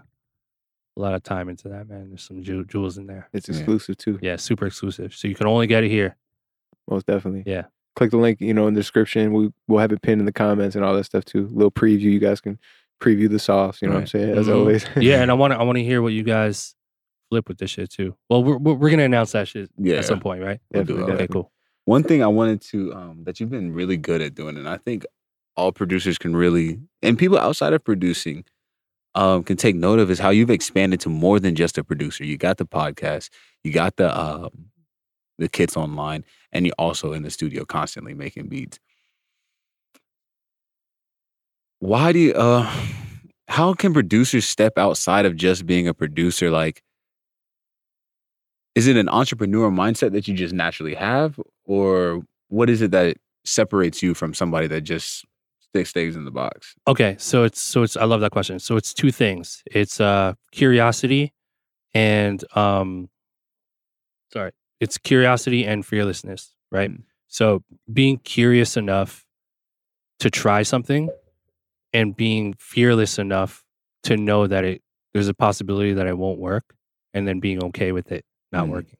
a lot of time into that, man. There's some jew- jewels in there. It's Yeah. exclusive too. Yeah, super exclusive. So you can only get it here. Most definitely. Yeah. Click the link, you know, in the description. We we'll have it pinned in the comments and all that stuff too. little preview. You guys can preview the sauce. You know what I'm saying? As Mhm. always. Yeah, and (laughs) I want to I want to hear what you guys flip with this shit too. Well, we're we're, we're gonna announce that shit Yeah. at some point, right? We'll do Definitely, that. Okay, cool. One thing I wanted to um, that you've been really good at doing, and I think all producers can really, and people outside of producing, um, can take note of, is how you've expanded to more than just a producer. You got the podcast, you got the um, the kits online, and you're also in the studio constantly making beats. Why do you? Uh, (sighs) how can producers step outside of just being a producer? Like, is it an entrepreneur mindset that you just naturally have, or what is it that separates you from somebody that just sticks stays in the box? Okay, so it's so it's I love that question. So it's two things. It's uh curiosity and um sorry, it's curiosity and fearlessness, right? Mm. So being curious enough to try something and being fearless enough to know that it there's a possibility that it won't work and then being okay with it not Mm. working.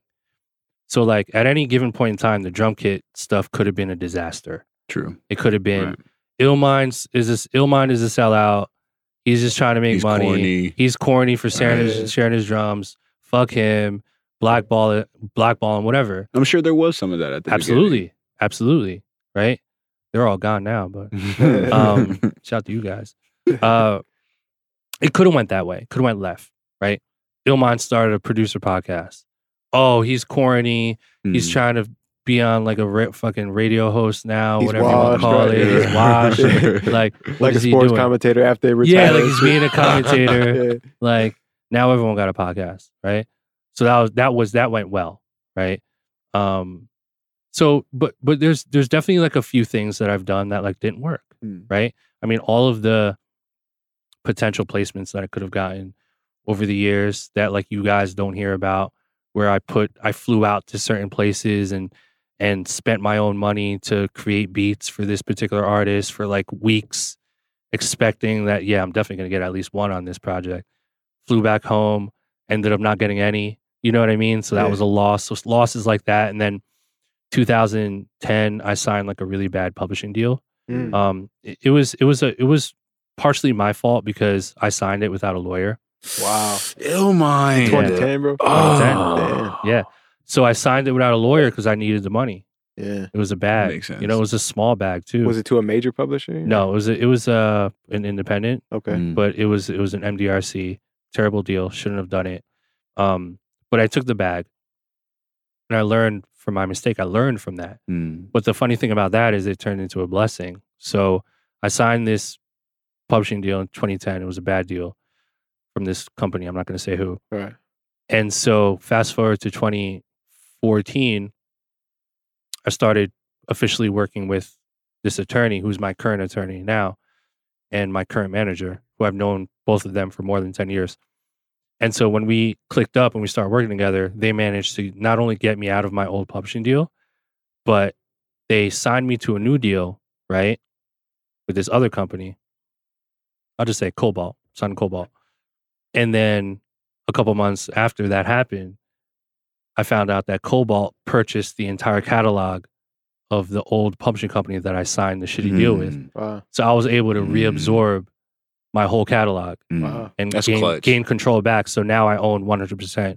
So like at any given point in time the drum kit stuff could have been a disaster. True. It could have been Right. Illmind is this Illmind is a sellout. He's just trying to make He's money. corny. He's corny for sharing Right. his sharing his drums. Fuck him. Blackball it, blackball him, whatever. I'm sure there was some of that at the Absolutely. Absolutely. Right? They're all gone now, but um (laughs) shout out to you guys. Uh it could have went that way. Could have went left, right? Illmind started a producer podcast. Oh, he's corny. He's Mm. trying to be on like a ra- fucking radio host now, He's whatever you want to call right? it. He's washed. (laughs) Like, what like a is he sports doing? commentator after they retire. Yeah, like he's being a (laughs) commentator. Yeah. like now everyone got a podcast, right? So that was that was that went well, right? Um so but but there's there's definitely like a few things that I've done that like didn't work, Hmm. right? I mean all of the potential placements that I could have gotten over the years that like you guys don't hear about where I put I flew out to certain places and and spent my own money to create beats for this particular artist for like weeks expecting that yeah, I'm definitely going to get at least one on this project. Flew back home, ended up not getting any. You know what I mean? So that Yeah. was a loss. So losses like that and then 2010 I signed like a really bad publishing deal. Mm. Um it, it was it was a it was partially my fault because I signed it without a lawyer. Wow. Illmind. 2010, bro. Oh. Yeah. So I signed it without a lawyer because I needed the money. Yeah. It was a bag. Makes sense. You know, it was a small bag too. Was it to a major publisher? No, it was a, it was uh an independent, Okay. Mm. but it was it was an MDRC. Terrible deal. Shouldn't have done it. Um, but I took the bag, and I learned from my mistake. I learned from that. Mm. But the funny thing about that is it turned into a blessing. So I signed this publishing deal in 2010. It was a bad deal from this company. I'm not going to say who. All right. And so fast forward to 2014, I started officially working with this attorney who's my current attorney now and my current manager, who I've known both of them for more than 10 years. And so when we clicked up and we started working together, they managed to not only get me out of my old publishing deal, but they signed me to a new deal, right? With this other company. I'll just say Kobalt, signed Kobalt. And then a couple months after that happened, I found out that Kobalt purchased the entire catalog of the old publishing company that I signed the shitty deal with. Mm. Wow. So I was able to Mm. reabsorb my whole catalog Mm. Wow. and gain, gain control back. So now I own 100%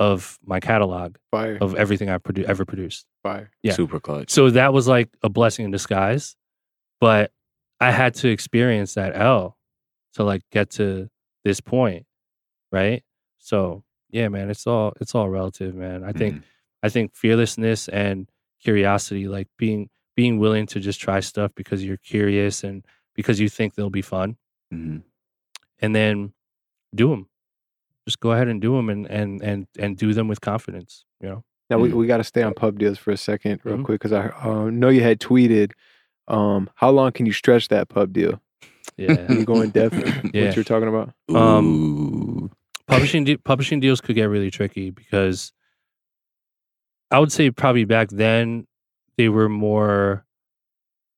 of my catalog Fire. of everything I've produ- ever produced. Fire. yeah. Super clutch. So that was like a blessing in disguise. But I had to experience that L to like get to this point. Right. So yeah, man, it's all it's all relative, man. I think Mhm. I think fearlessness and curiosity, like being being willing to just try stuff because you're curious and because you think they'll be fun, Mhm. and then do them. Just go ahead and do them, and and and and do them with confidence. You know. Now we, Mm. we got to stay on pub deals for a second, real Mhm. quick, because I uh, know you had tweeted. Um, how long can you stretch that pub deal? Yeah. Can (laughs) you go in depth? (coughs) Yeah. What you're talking about? Um, Ooh. Publishing de- publishing deals could get really tricky because I would say probably back then they were more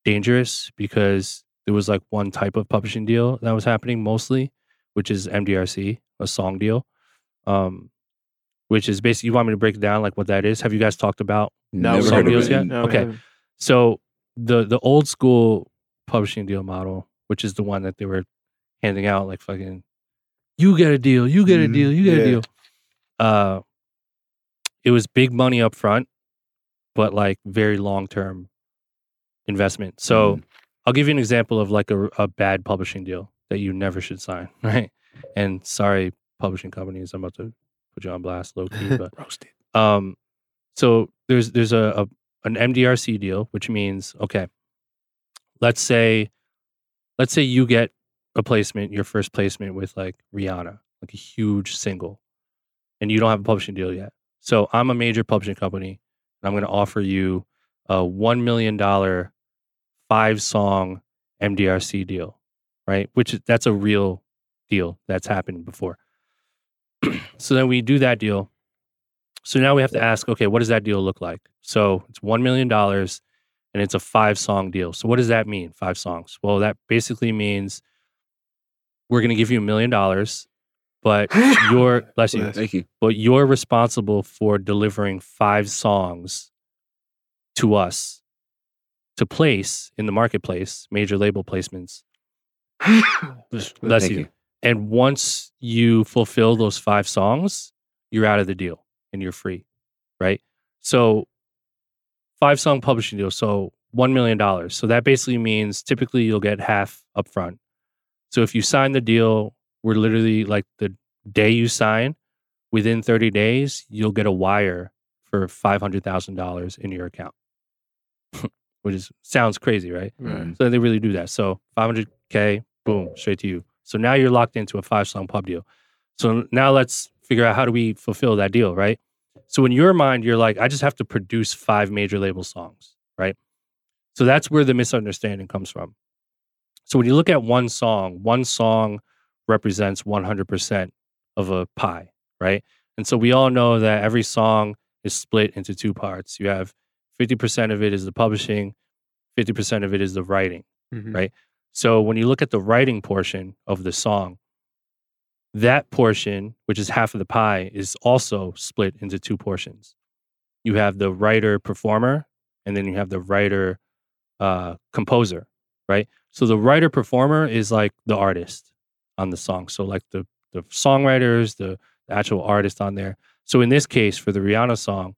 dangerous because there was like one type of publishing deal that was happening mostly, which is MDRC, a song deal. Um, which is basically you want me to break it down like what that is? Have you guys talked about Never song deals yet? No, Okay. So the the old school publishing deal model, which is the one that they were handing out, like fucking, you get a deal, you get a Mhm. deal, you get Yeah. a deal. Uh, it was big money up front, but like very long term investment. So Mhm. I'll give you an example of like a, a bad publishing deal that you never should sign, (laughs) right? And sorry, publishing companies, I'm about to put you on blast, low key, but (laughs) roasted. um, so there's there's a, a an MDRC deal, which means okay, let's say let's say you get a placement, your first placement with like Rihanna, like a huge single, and you don't have a publishing deal yet. So I'm a major publishing company, and I'm going to offer you a one million dollar five song MDRC deal, right? Which is that's a real deal that's happened before. (clears throat) so then we do that deal. So now we have to ask, okay, what does that deal look like? So it's $1 million and it's a five song deal. So what does that mean? Five songs. Well, that basically means we're going to give you a million dollars, but (gasps) you're, bless you, Thank you. but you're responsible for delivering five songs to us to place in the marketplace, major label placements. (sighs) Bless Thank you. you. And once you fulfill those five songs, you're out of the deal and you're free, right? So, five song publishing deal. So, $1 million. So, that basically means typically you'll get half upfront. So, if you sign the deal, we're literally like the day you sign, within 30 days, you'll get a wire for $500,000 in your account, (laughs) which is sounds crazy, right? Right. So they really do that. So 500k, boom, straight to you. So now you're locked into a five song pub deal. So now let's figure out how do we fulfill that deal, right? So in your mind, you're like, I just have to produce five major label songs, right? So that's where the misunderstanding comes from. So when you look at one song, one song represents 100% of a pie, right? And so we all know that every song is split into two parts. You have 50% of it is the publishing, 50% of it is the writing. Mhm. Right. So when you look at the writing portion of the song, that portion, which is half of the pie, is also split into two portions. You have the writer performer, and then you have the writer uh, composer, right? So the writer performer is like the artist on the song. So like the the songwriters, the, the actual artist on there. So in this case, for the Rihanna song,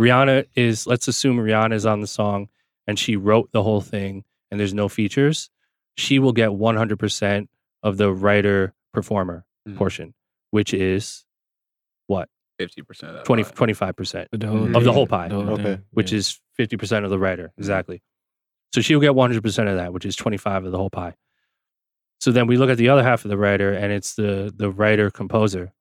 Rihanna is let's assume Rihanna is on the song and she wrote the whole thing and there's no features. She will get 100% of the writer performer Mhm. portion, which is what? Fifty percent of that. 20, 25%, The Of the whole pie. whole Okay. which yeah. is 50% of the writer. Exactly. So she'll get 100% of that, which is 25 of the whole pie. So then we look at the other half of the writer and it's the the writer composer.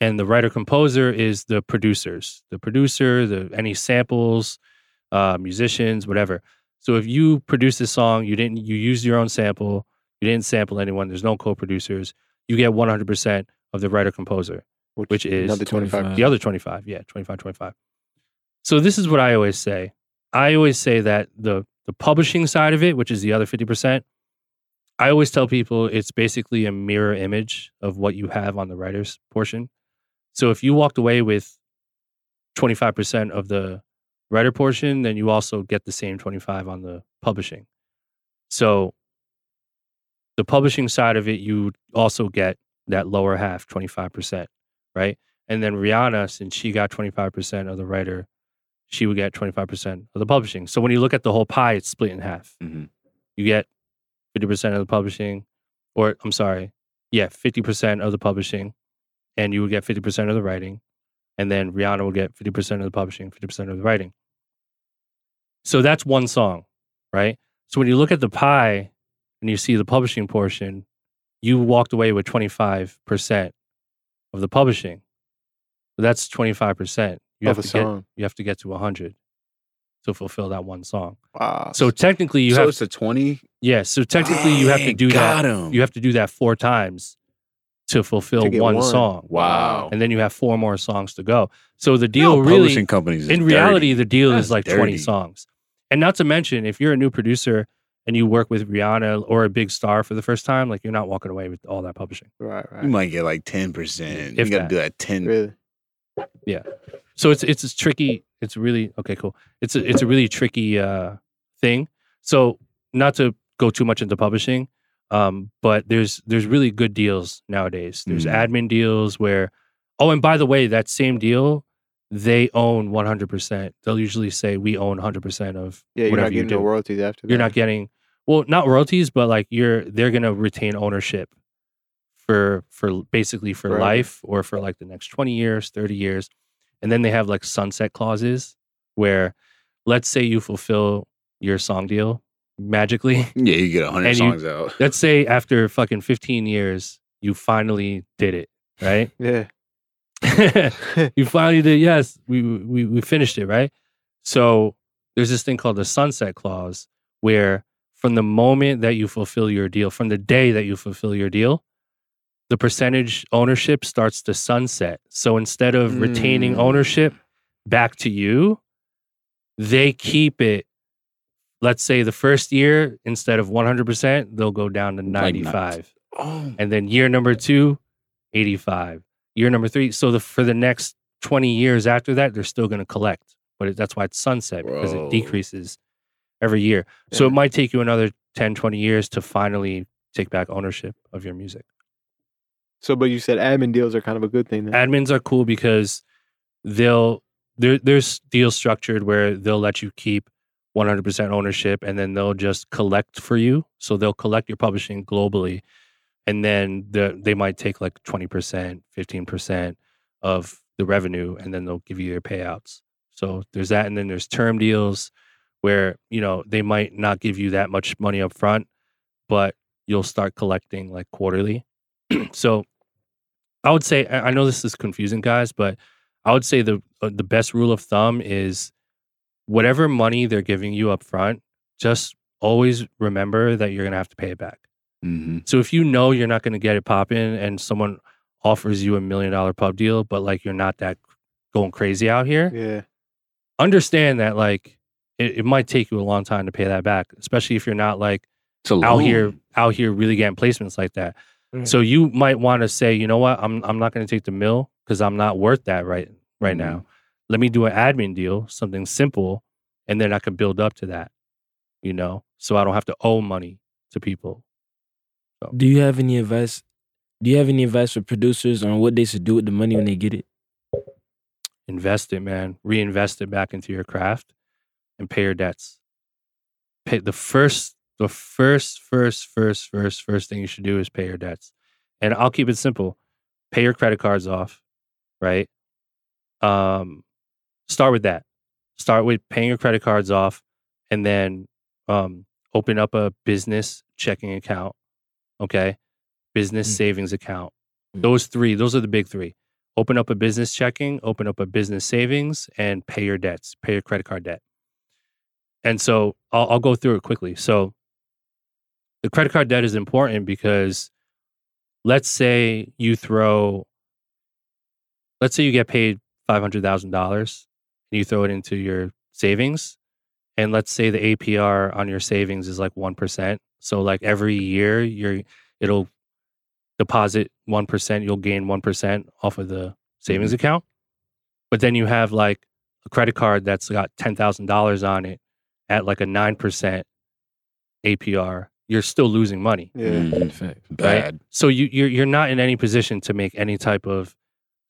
And the writer composer is the producers, the producer, the any samples, uh, musicians, whatever. So if you produce this song, you didn't you used your own sample, you didn't sample anyone, there's no co-producers, you get 100% of the writer composer, which is another 25. the other 25, yeah, 25 25. So this is what I always say. I always say that the the publishing side of it, which is the other 50%, I always tell people it's basically a mirror image of what you have on the writer's portion. So if you walked away with 25% of the writer portion, then you also get the same 25 on the publishing. So the publishing side of it, you also get that lower half, 25%, right? And then Rihanna, since she got 25% of the writer, she would get 25% of the publishing. So when you look at the whole pie, it's split in half. Mhm. You get 50% of the publishing, or I'm sorry, yeah, 50% of the publishing, and you would get 50% of the writing. And then Rihanna will get 50% of the publishing, 50% of the writing. So that's one song, right? So when you look at the pie and you see the publishing portion, you walked away with 25% of the publishing. So that's 25%. You Of have a to get you have to get to 100 to fulfill that one song. Wow. So technically you so have it's a twenty. yeah, so technically you have to do got that. him. You have to do that four times to fulfill To one, one. song. wow. And then you have four more songs to go. So the deal know, really publishing companies. is in dirty. reality, the deal That's is like 20 songs. And not to mention, if you're a new producer and you work with Rihanna or a big star for the first time, like you're not walking away with all that publishing. right, right. you might get like ten percent. If You got to do that ten. Really? So it's it's a tricky. It's really okay. Cool. It's a it's a really tricky uh, thing. So not to go too much into publishing, um, but there's there's really good deals nowadays. There's Mm. admin deals where, oh, and by the way, that same deal, they own 100. percent They'll usually say we own 100 percent of Yeah, you're not you getting do. no royalties after That. you're not getting well not royalties but like you're they're gonna retain ownership for for basically for Forever. life or for like the next 20 years 30 years and then they have like sunset clauses where let's say you fulfill your song deal magically (laughs) Yeah, you get hundred And you- songs out. let's say (laughs) after fucking 15 years you finally did it right (laughs) Yeah. you finally did yes we, we we finished it right so there's this thing called the sunset clause where from the moment that you fulfill your deal from the day that you fulfill your deal the percentage ownership starts to sunset. So instead of retaining Mm. ownership back to you they keep it let's say the first year instead of 100% they'll go down to Like 95 Oh, and then year number two 85 year number three so the for the next 20 years after that they're still going to collect. But it, that's why it's sunset because it decreases every year. So it might take you another 10 20 years to finally take back ownership of your music So, but you said admin deals are kind of a good thing. Then. admins are cool because they'll there there's deals structured where they'll let you keep 100% ownership and then they'll just collect for you so they'll collect your publishing globally and then the, they might take like 20% 15% of the revenue and then they'll give you your payouts so there's that and then there's term deals where you know they might not give you that much money up front but you'll start collecting like quarterly (clears throat) so i would say i know this is confusing guys but i would say the uh, the best rule of thumb is whatever money they're giving you up front just always remember that you're going to have to pay it back. Hmm so if you know you're not going to get it popping and someone offers you a million dollar pub deal but like you're not that going crazy out here Yeah. understand that like it, it might take you a long time to pay that back especially if you're not like out here out here really getting placements like that Right. so you might want to say you know what i'm i'm not going to take the mill because i'm not worth that right right Mhm. now let me do an admin deal something simple and then i can build up to that you know so i don't have to owe money to people Do you have any advice? Do you have any advice for producers on what they should do with the money when they get it? invest it man reinvest it back into your craft and pay your debts pay the first the first first first first first thing you should do is pay your debts and i'll keep it simple pay your credit cards off right um start with that start with paying your credit cards off and then um open up a business checking account okay business Mm. savings account Mm. those three those are the big three open up a business checking, open up a business savings, and pay your debts, pay your credit card debt. And so I'll, I'll go through it quickly. So the credit card debt is important because let's say you throw, let's say you get paid $500,000 and you throw it into your savings. And let's say the APR on your savings is like 1%. So like every year you're, it'll deposit 1%, you'll gain 1% off of the savings mm-hmm. account. But then you have like a credit card that's got $10,000 on it at like a 9% APR. You're still losing money. Yeah. Mhm. Fact. Bad. So you you're you're not in any position to make any type of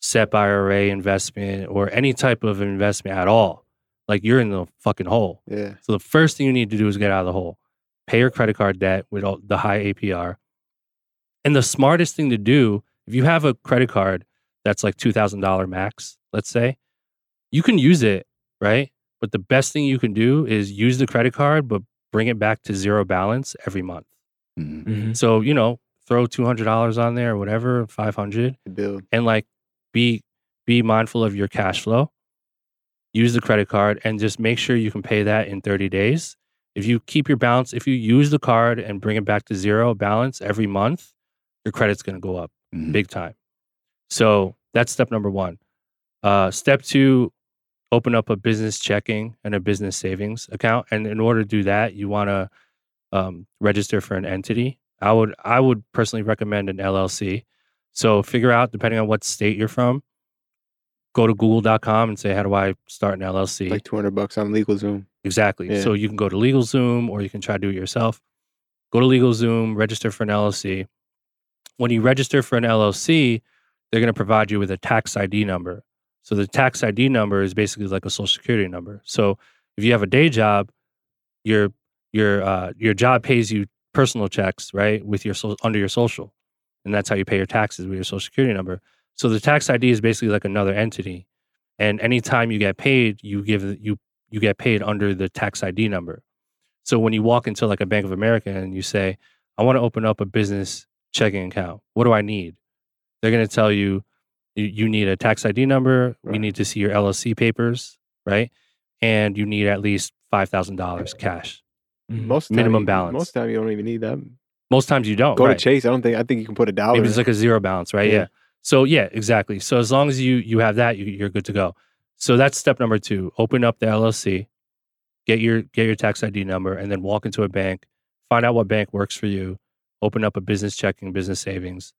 SEP IRA investment or any type of investment at all. Like you're in the fucking hole. Yeah. So the first thing you need to do is get out of the hole. Pay your credit card debt with all the high APR. And the smartest thing to do, if you have a credit card that's like $2,000 max, let's say, you can use it, right? But the best thing you can do is use the credit card, but bring it back to zero balance every month. Mhm. Mhm. So, you know, throw $200 on there or whatever, 500 The build. and like be be mindful of your cash flow use the credit card and just make sure you can pay that in 30 days if you keep your balance if you use the card and bring it back to zero balance every month your credit's going to go up Mhm. big time so that's step number one uh, step two open up a business checking and a business savings account and in order to do that you want to um, register for an entity i would i would personally recommend an llc so figure out depending on what state you're from go to google.com and say how do i start an llc Like 200 bucks on LegalZoom. Exactly. Yeah. So you can go to LegalZoom or you can try to do it yourself. Go to LegalZoom, register for an LLC. When you register for an LLC, they're going to provide you with a tax ID number. So the tax ID number is basically like a social security number. So if you have a day job, your your uh, your job pays you personal checks, right, with your so- under your social, and that's how you pay your taxes with your social security number. So the tax ID is basically like another entity, and anytime you get paid, you give you you get paid under the tax ID number. So when you walk into like a Bank of America and you say, I want to open up a business checking account, what do I need? They're going to tell you, you, need a tax ID number. We need to see your LLC papers, right? And you need at least $5,000 cash. Mhm. Most Minimum you- balance. Most time you don't even need that. Most times you don't. Go right? to Chase. I don't think. I think you can put a dollar. Maybe it's like a zero balance, right? Yeah. Yeah. So yeah, exactly. So as long as you you have that, you, you're good to go. So that's step number two. Open up the LLC, get your get your tax ID number, and then walk into a bank. Find out what bank works for you. Open up a business checking, business savings,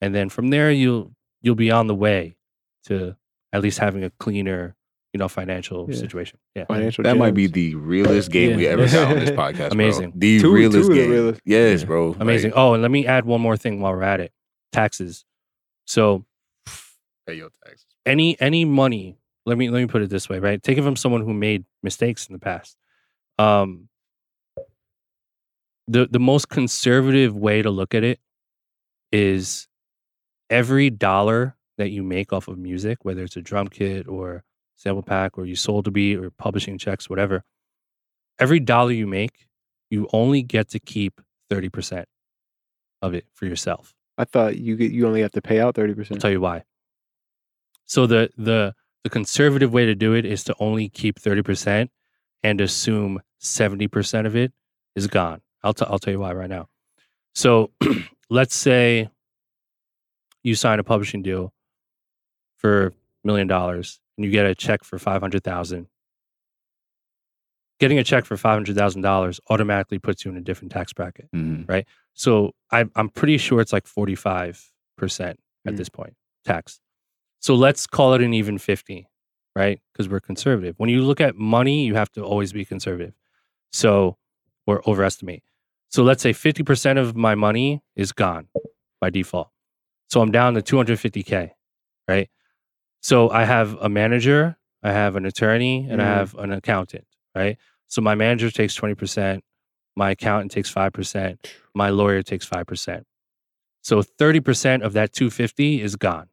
and then from there you'll you'll be on the way to at least having a cleaner, you know, financial Yeah. situation. Yeah. financial. That might be the realest game we ever got on this (laughs) podcast. Amazing. Bro. The Two- realest two of the game. realest. Yes, Yeah. bro. Like, Amazing. oh, and let me add one more thing while we're at it. Taxes. So pay your taxes. any any money let me let me put it this way right take it from someone who made mistakes in the past um the the most conservative way to look at it is every dollar that you make off of music whether it's a drum kit or sample pack or you sold a beat or publishing checks whatever every dollar you make you only get to keep 30% of it for yourself I thought you get. You only have to pay out 30%. I'll tell you why. So the the the conservative way to do it is to only keep thirty percent and assume seventy percent of it is gone. I'll t- I'll tell you why right now. So (clears throat) let's say you sign a publishing deal for a million dollars and you get a check for five hundred thousand. Getting a check for five hundred thousand dollars automatically puts you in a different tax bracket. Mhm. So I, I'm pretty sure it's like 45% at Mm. this point tax. So let's call it an even 50, right? Because we're conservative. When you look at money, you have to always be conservative. So, or overestimate. So let's say 50% of my money is gone by default. So I'm down to 250K, right? So I have a manager, I have an attorney, and I Mhm. have an accountant, right? So my manager takes 20%, my accountant takes 5%, my lawyer takes 5%. So 30% of that 250 is gone.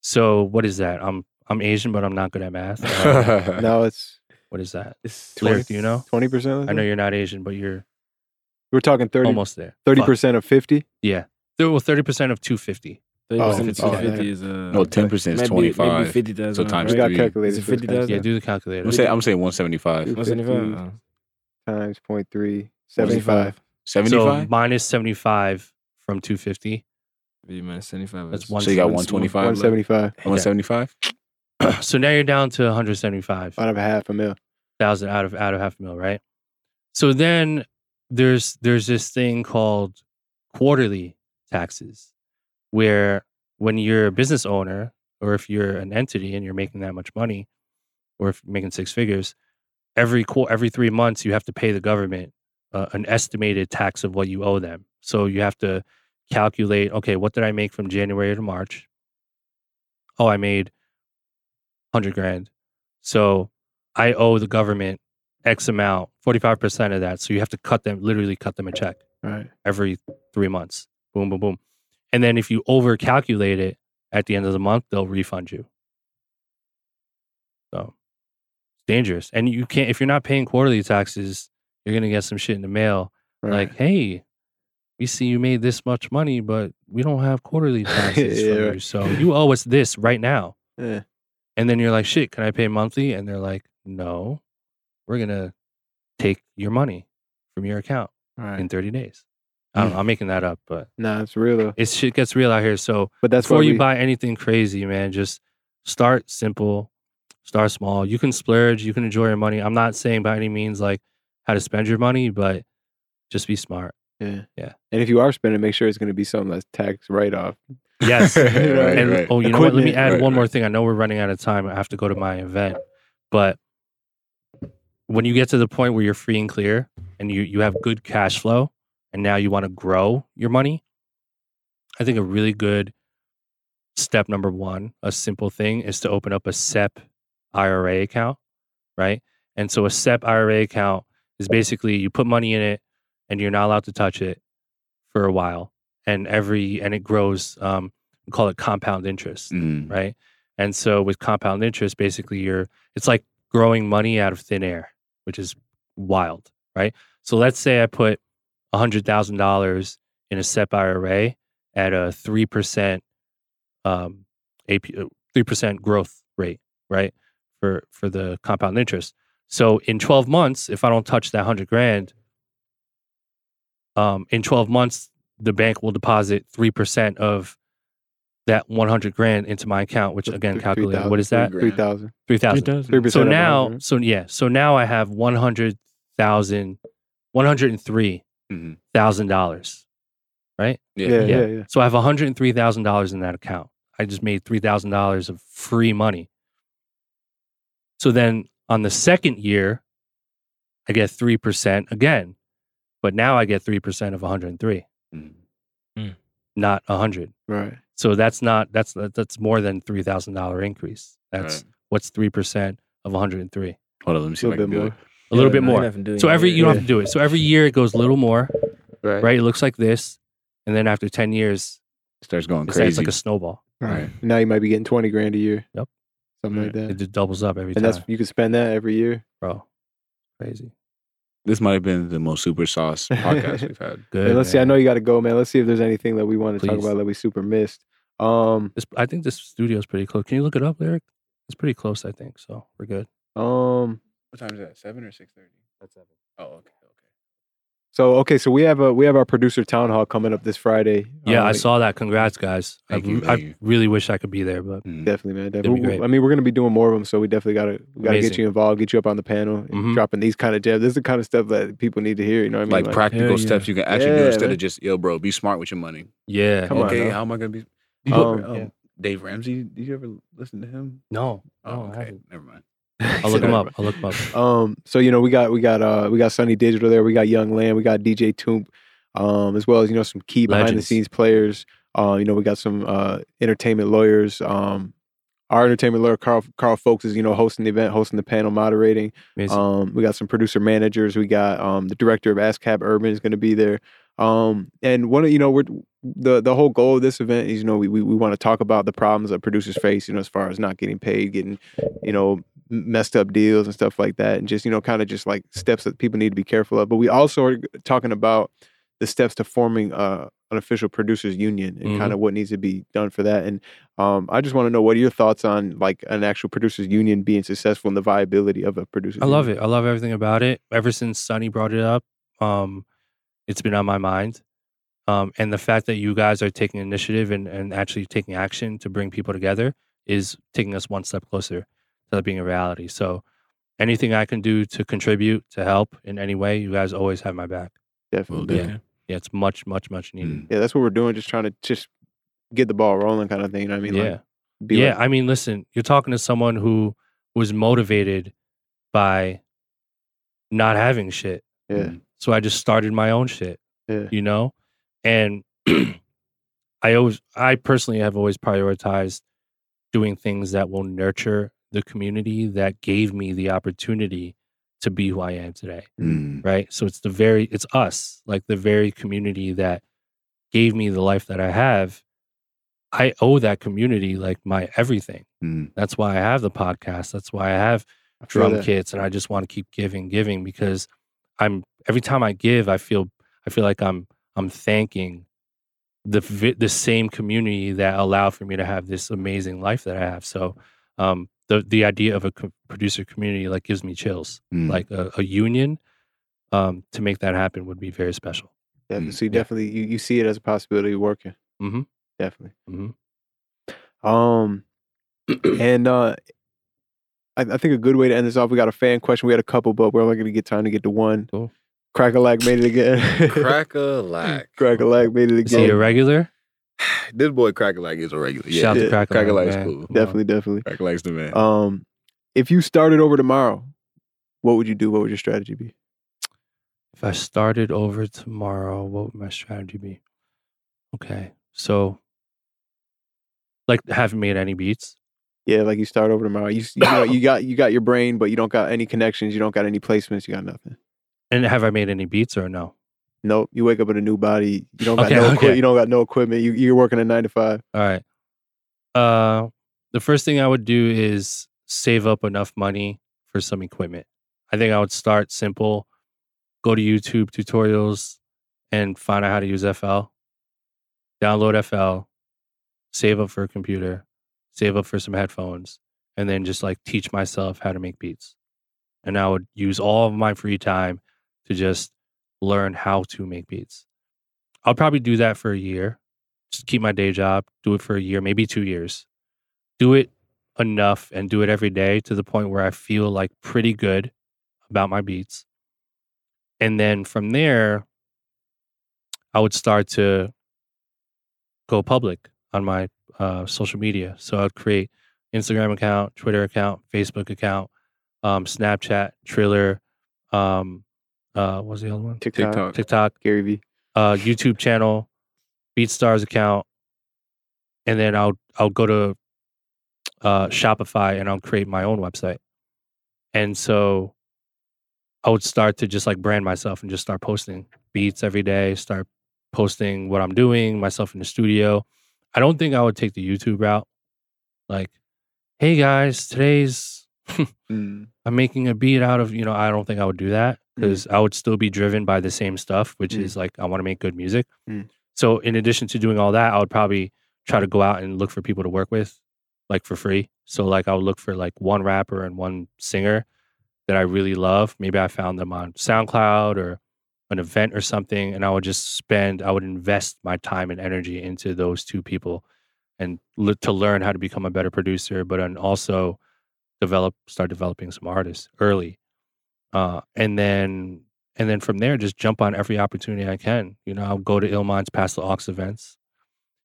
So what is that? I'm I'm Asian, but I'm not good at math. Uh, (laughs) No, it's what is that? It's Lyric, do you know? twenty percent. I know you're not Asian, but you're We're talking 30 almost there. 30% of fifty. Yeah. There- Well, 30% of 250. thirty Oh, percent of oh, two fifty is uh No, ten percent is maybe, twenty maybe five. fifty thousand. So times We got three. calculators. Is it for the 50,000? Yeah, do the calculator. I'm saying I'm saying one seventy five. One seventy five. Times 0.3, 75. Seventy So minus 75 from 250. B minus seventy five. That's one- So you got one- one twenty five. One seventy five One (clears throat) seventy five. so now you're down to 175. out of a half a mil. thousand out of out of half a mil, right? So then there's there's this thing called quarterly taxes, where when you're a business owner or if you're an entity and you're making that much money, or if you're making six figures, every qu- every three months you have to pay the government uh, an estimated tax of what you owe them. So you have to calculate. Okay, what did I make from January to March? Oh, I made hundred grand. So I owe the government X amount, forty five percent of that. So you have to cut them, literally cut them a check Right. every three months. Boom, boom, boom. And then if you over calculate it at the end of the month, they'll refund you. So it's dangerous. And you can't, if you're not paying quarterly taxes, you're going to get some shit in the mail Right. like, hey, we see you made this much money, but we don't have quarterly (laughs) taxes Yeah, from right. you. So you owe us this right now. Yeah. And then you're like, shit, can I pay monthly? And they're like, no, we're going to take your money from your account Right. in 30 days. I don't know, I'm making that up, but Nah, it's real though. it's shit gets real out here. So But that's before why you buy anything crazy, man, just start simple, start small. You can splurge, you can enjoy your money. I'm not saying by any means like how to spend your money, but just be smart. Yeah. Yeah. And if you are spending, make sure it's going to be something that's tax write off. Yes. (laughs) Right, and right. oh, you know what? Let me add Right, one more thing. I know we're running out of time. I have to go to my event, but when you get to the point where you're free and clear and you you have good cash flow, and now you want to grow your money, I think a really good step number one, a simple thing, is to open up a SEP IRA account, right? And so a SEP IRA account is basically you put money in it and you're not allowed to touch it for a while, and every and it grows. Um, we call it compound interest, Mm. right? And so with compound interest, basically you're it's like growing money out of thin air, which is wild, right? So let's say I put hundred thousand dollars in a SEP IRA at a three percent um AP three percent growth rate, right? For for the compound interest. So in twelve months, if I don't touch that hundred grand, um, in twelve months, the bank will deposit three percent of that one hundred grand into my account, which again Three- what is that? Three Three grand. thousand. Three thousand. 3,000. Three percent. So now, so yeah, so now I have one hundred thousand, one hundred and three Mhm. thousand dollars, right? Yeah. Yeah, Yeah. yeah, yeah. So I have one hundred and three thousand dollars in that account. I just made three thousand dollars of free money. So then on the second year, I get three percent again, but now I get three percent of one hundred and three, Mhm. not a hundred. Right. So that's not that's that's more than three thousand dollar increase. That's Right. what's three percent of one hundred and three. Hold on, let me see A little bit more. it. A little bit more. don't have to do it So every you don't have to do it. So every year it goes a little more, Right. right? It looks like this, and then after ten years, It Starts going it's, it's crazy. like a snowball. Right. Now you might be getting twenty grand a year. Yep. Something like that. It just doubles up every time. and time, that's you can spend that every year. bro. Crazy. this might have been the most super sauce (laughs) podcast we've had. Good. Hey, let's see. I man. know you got to go, man. Let's see if there's anything that we want to talk Please. about that we super missed. Um, This, I think this studio is pretty close. Can you look it up, Eric? It's pretty close, I think. So we're good. um. What time is that? Seven or six thirty? That's seven. Oh, okay, okay. So okay, so we have a we have our producer town hall coming up this Friday. Yeah, I Um, saw that. Congrats, guys. I, Thank you, I you. really wish I could be there, but Mm. Definitely, man. be Definitely. great. I mean, we're gonna be doing more of them, so we definitely gotta we gotta get you involved, get you up on the panel, and Mhm. dropping these kind of jabs. This is the kind of stuff that people need to hear. You know what I mean? Like, practical Hell yeah. steps you can actually do instead man. of just yo, bro, be smart with your money. yeah. Come okay, now. how am I gonna be? Um, Um, yeah. Dave Ramsey. Did you ever listen to him? No. Oh, okay, never mind. (laughs) I'll look him up. I'll look him up. Um, so you know, we got we got uh we got Sonny Digital there, we got Young Lamb, we got DJ Toomp, um, as well as you know some key behind the scenes players. Uh, you know, we got some uh entertainment lawyers. Um, our entertainment lawyer Karl Karl Fowlkes is you know hosting the event, hosting the panel, moderating. Amazing. Um, we got some producer managers. We got um the director of ASCAP Urban is going to be there. Um, and one of you know we're the the whole goal of this event is you know we we, we want to talk about the problems that producers face. You know, as far as not getting paid, getting you know messed up deals and stuff like that, and just you know kind of just like steps that people need to be careful of. But we also are talking about the steps to forming uh, an official producers union and Mhm. kind of what needs to be done for that. And um, I just want to know what are your thoughts on like an actual producers union being successful and the viability of a producer I love union? it. I love everything about it. Ever since Sonny brought it up, um, it's been on my mind. Um, and the fact that you guys are taking initiative and, and actually taking action to bring people together is taking us one step closer to that being a reality. So anything I can do to contribute, to help in any way, you guys always have my back. Definitely. Yeah. Yeah. Yeah, it's much, much, much needed. Mm. Yeah, that's what we're doing. Just trying to just get the ball rolling, kind of thing. You know what I mean, yeah. Like, be yeah, like- I mean, listen, you're talking to someone who was motivated by not having shit. yeah, Mm. So I just started my own shit, Yeah. you know? And (clears throat) I always, I personally have always prioritized doing things that will nurture the community that gave me the opportunity to be who I am today Mm. right? So it's the very it's us, like the very community that gave me the life that I have. I owe that community like my everything. Mm. That's why I have the podcast. That's why I have I drum that. kits and I just want to keep giving, giving because I'm every time I give, I feel I feel like I'm I'm thanking the the same community that allowed for me to have this amazing life that I have. So um the the idea of a co- producer community like gives me chills. Mm. Like a, a union um to make that happen would be very special. Definitely. Mm, So you yeah. definitely you, you see it as a possibility of working. Mhm. Definitely. Mhm. Um, (clears throat) and uh, I, I think a good way to end this off. We got a fan question. We had a couple, but we're only going to get time to get to one. Cool. Crack-a-lack made it again. Crack a lack. (laughs) Crack-a-lack made it Is he a regular? (sighs) This boy Crack a lack is a regular. Yeah. Shout out Yeah. to Crack Crack a lack's cool. Come on. Definitely, definitely. Crack a the man. Um, if you started over tomorrow, what would you do? What would your strategy be? If I started over tomorrow, what would my strategy be? Okay. So like haven't made any beats. Yeah, like you start over tomorrow. You you, know, you (coughs) got you got your brain, but you don't got any connections. You don't got any placements. You got nothing. And have I made any beats or no? Nope. You wake up in a new body. You don't got Okay, no equi- you don't got no equipment. You you're working a nine to five. All right. Uh the first thing I would do is save up enough money for some equipment. I think I would start simple, go to YouTube tutorials and find out how to use FL. Download FL, save up for a computer, save up for some headphones, and then just like teach myself how to make beats. And I would use all of my free time to just learn how to make beats. I'll probably do that for a year. Just keep my day job, do it for a year, maybe two years. Do it enough and do it every day to the point where I feel like pretty good about my beats. And then from there, I would start to go public on my uh, social media. So I'd create Instagram account, Twitter account, Facebook account, um, Snapchat, Triller, um, uh, what was the other one? TikTok, TikTok. TikTok, Gary V. uh, YouTube channel, BeatStars account, and then I'll I'll go to uh, Shopify and I'll create my own website. And so I would start to just like brand myself and just start posting beats every day, start posting what I'm doing, myself in the studio. I don't think I would take the YouTube route. Like, hey guys, today's Mm. (laughs) I'm making a beat out of, you know, I don't think I would do that because I would still be driven by the same stuff, which Mm. is like, I want to make good music. Mm. So, in addition to doing all that, I would probably try to go out and look for people to work with, like for free. So, like, I would look for like one rapper and one singer that I really love. Maybe I found them on SoundCloud or an event or something. And I would just spend, I would invest my time and energy into those two people and l- to learn how to become a better producer, but then also develop start developing some artists early uh and then and then from there just jump on every opportunity i can you know i'll go to illmind's Pass the Aux events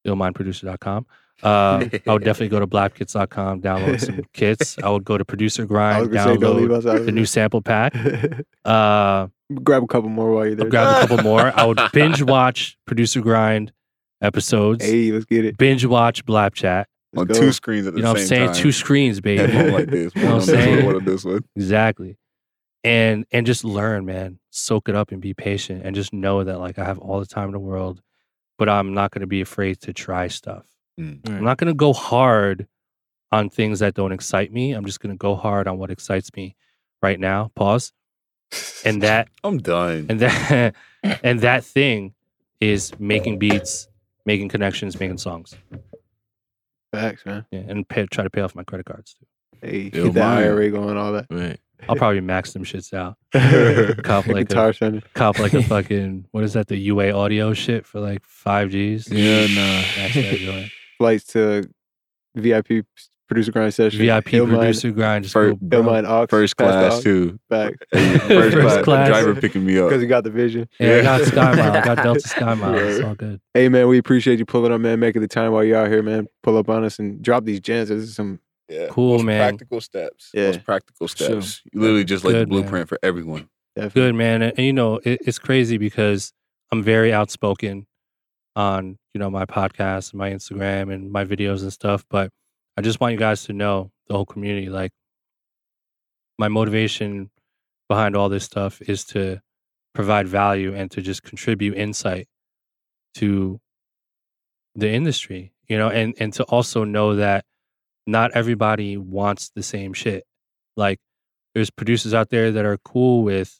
illmindproducer.com uh i would definitely go to blapkits.com download some (laughs) kits i would go to producer grind gonna say download us out of the new sample pack (laughs) uh Grab a couple more while you're there. Grab a couple more i would (laughs) binge watch producer grind episodes Hey, let's get it. binge watch blap chat on Let's two go. screens at the you know what i'm same saying time. two screens baby like this. You know what I'm this one, saying? one on this one. Exactly. And and just learn, man. Soak it up and be patient and just know that like I have all the time in the world, but I'm not going to be afraid to try stuff. Mm. I'm not going to go hard on things that don't excite me. I'm just going to go hard on what excites me right now. Pause. And that (laughs) I'm done. and that (laughs) and that thing is making beats, making connections, making songs. Facts, man. Yeah, and pay, try to pay off my credit cards too. Hey, Yo, get that mine. IRA going, all that. Right. I'll probably max them shits out. (laughs) Cop like a- Guitar Center. cop like a (laughs) fucking what is that the UA audio shit for like five G's. Yeah, no. That's that. (laughs) Flights to VIP producer grind session. VIP Illmind- producer grind. Just Fir- go, bro. Illmind Aux. First class too. Back. First, First class. class. Driver picking me up. Because he got the vision. Yeah, I got Yeah. Sky Mile. I got Delta Sky Mile. It's all good. Hey man, we appreciate you pulling up, man, making the time while you're out here, man. Pull up on us and drop these gems. This is some Yeah. Cool, Most man. Practical steps. Yeah. Most practical Sure. steps. You literally just like the Good, man. blueprint for everyone. Definitely. Good man, and, and, you know it, it's crazy because I'm very outspoken on you know my podcast, and my Instagram, and my videos and stuff. But I just want you guys to know the whole community, like my motivation behind all this stuff is to provide value and to just contribute insight to the industry, you know, and and to also know that not everybody wants the same shit. Like there's producers out there that are cool with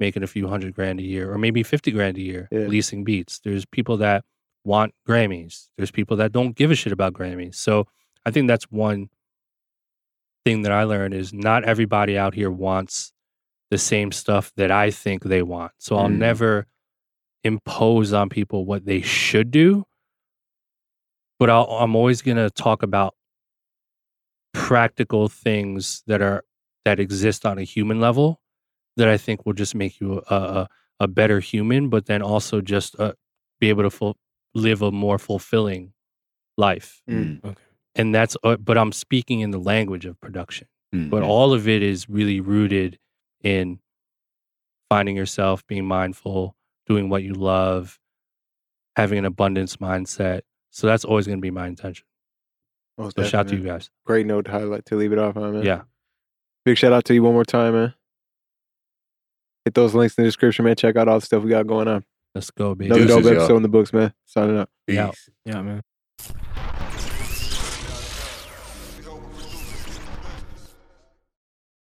making a few hundred grand a year or maybe 50 grand a year Yeah. leasing beats. There's people that want Grammys. There's people that don't give a shit about Grammys. So I think that's one thing that I learned is not everybody out here wants the same stuff that I think they want. So I'll Mm. never impose on people what they should do. But I'll, I'm always going to talk about practical things that are that exist on a human level that I think will just make you a a, a better human, but then also just uh, be able to full, live a more fulfilling life. Mm. Okay. And that's uh, but I'm speaking in the language of production Mm. but all of it is really rooted in finding yourself, being mindful, doing what you love, having an abundance mindset. So that's always going to be my intention. Most So shout out to you guys. Great note to highlight to leave it off on, man. Yeah. Big shout out to you one more time, man. Hit those links in the description, man. Check out all the stuff we got going on. Let's go, baby. Another Deuces, dope y'all. episode in the books, man. Signing up. Yeah. Yeah, man.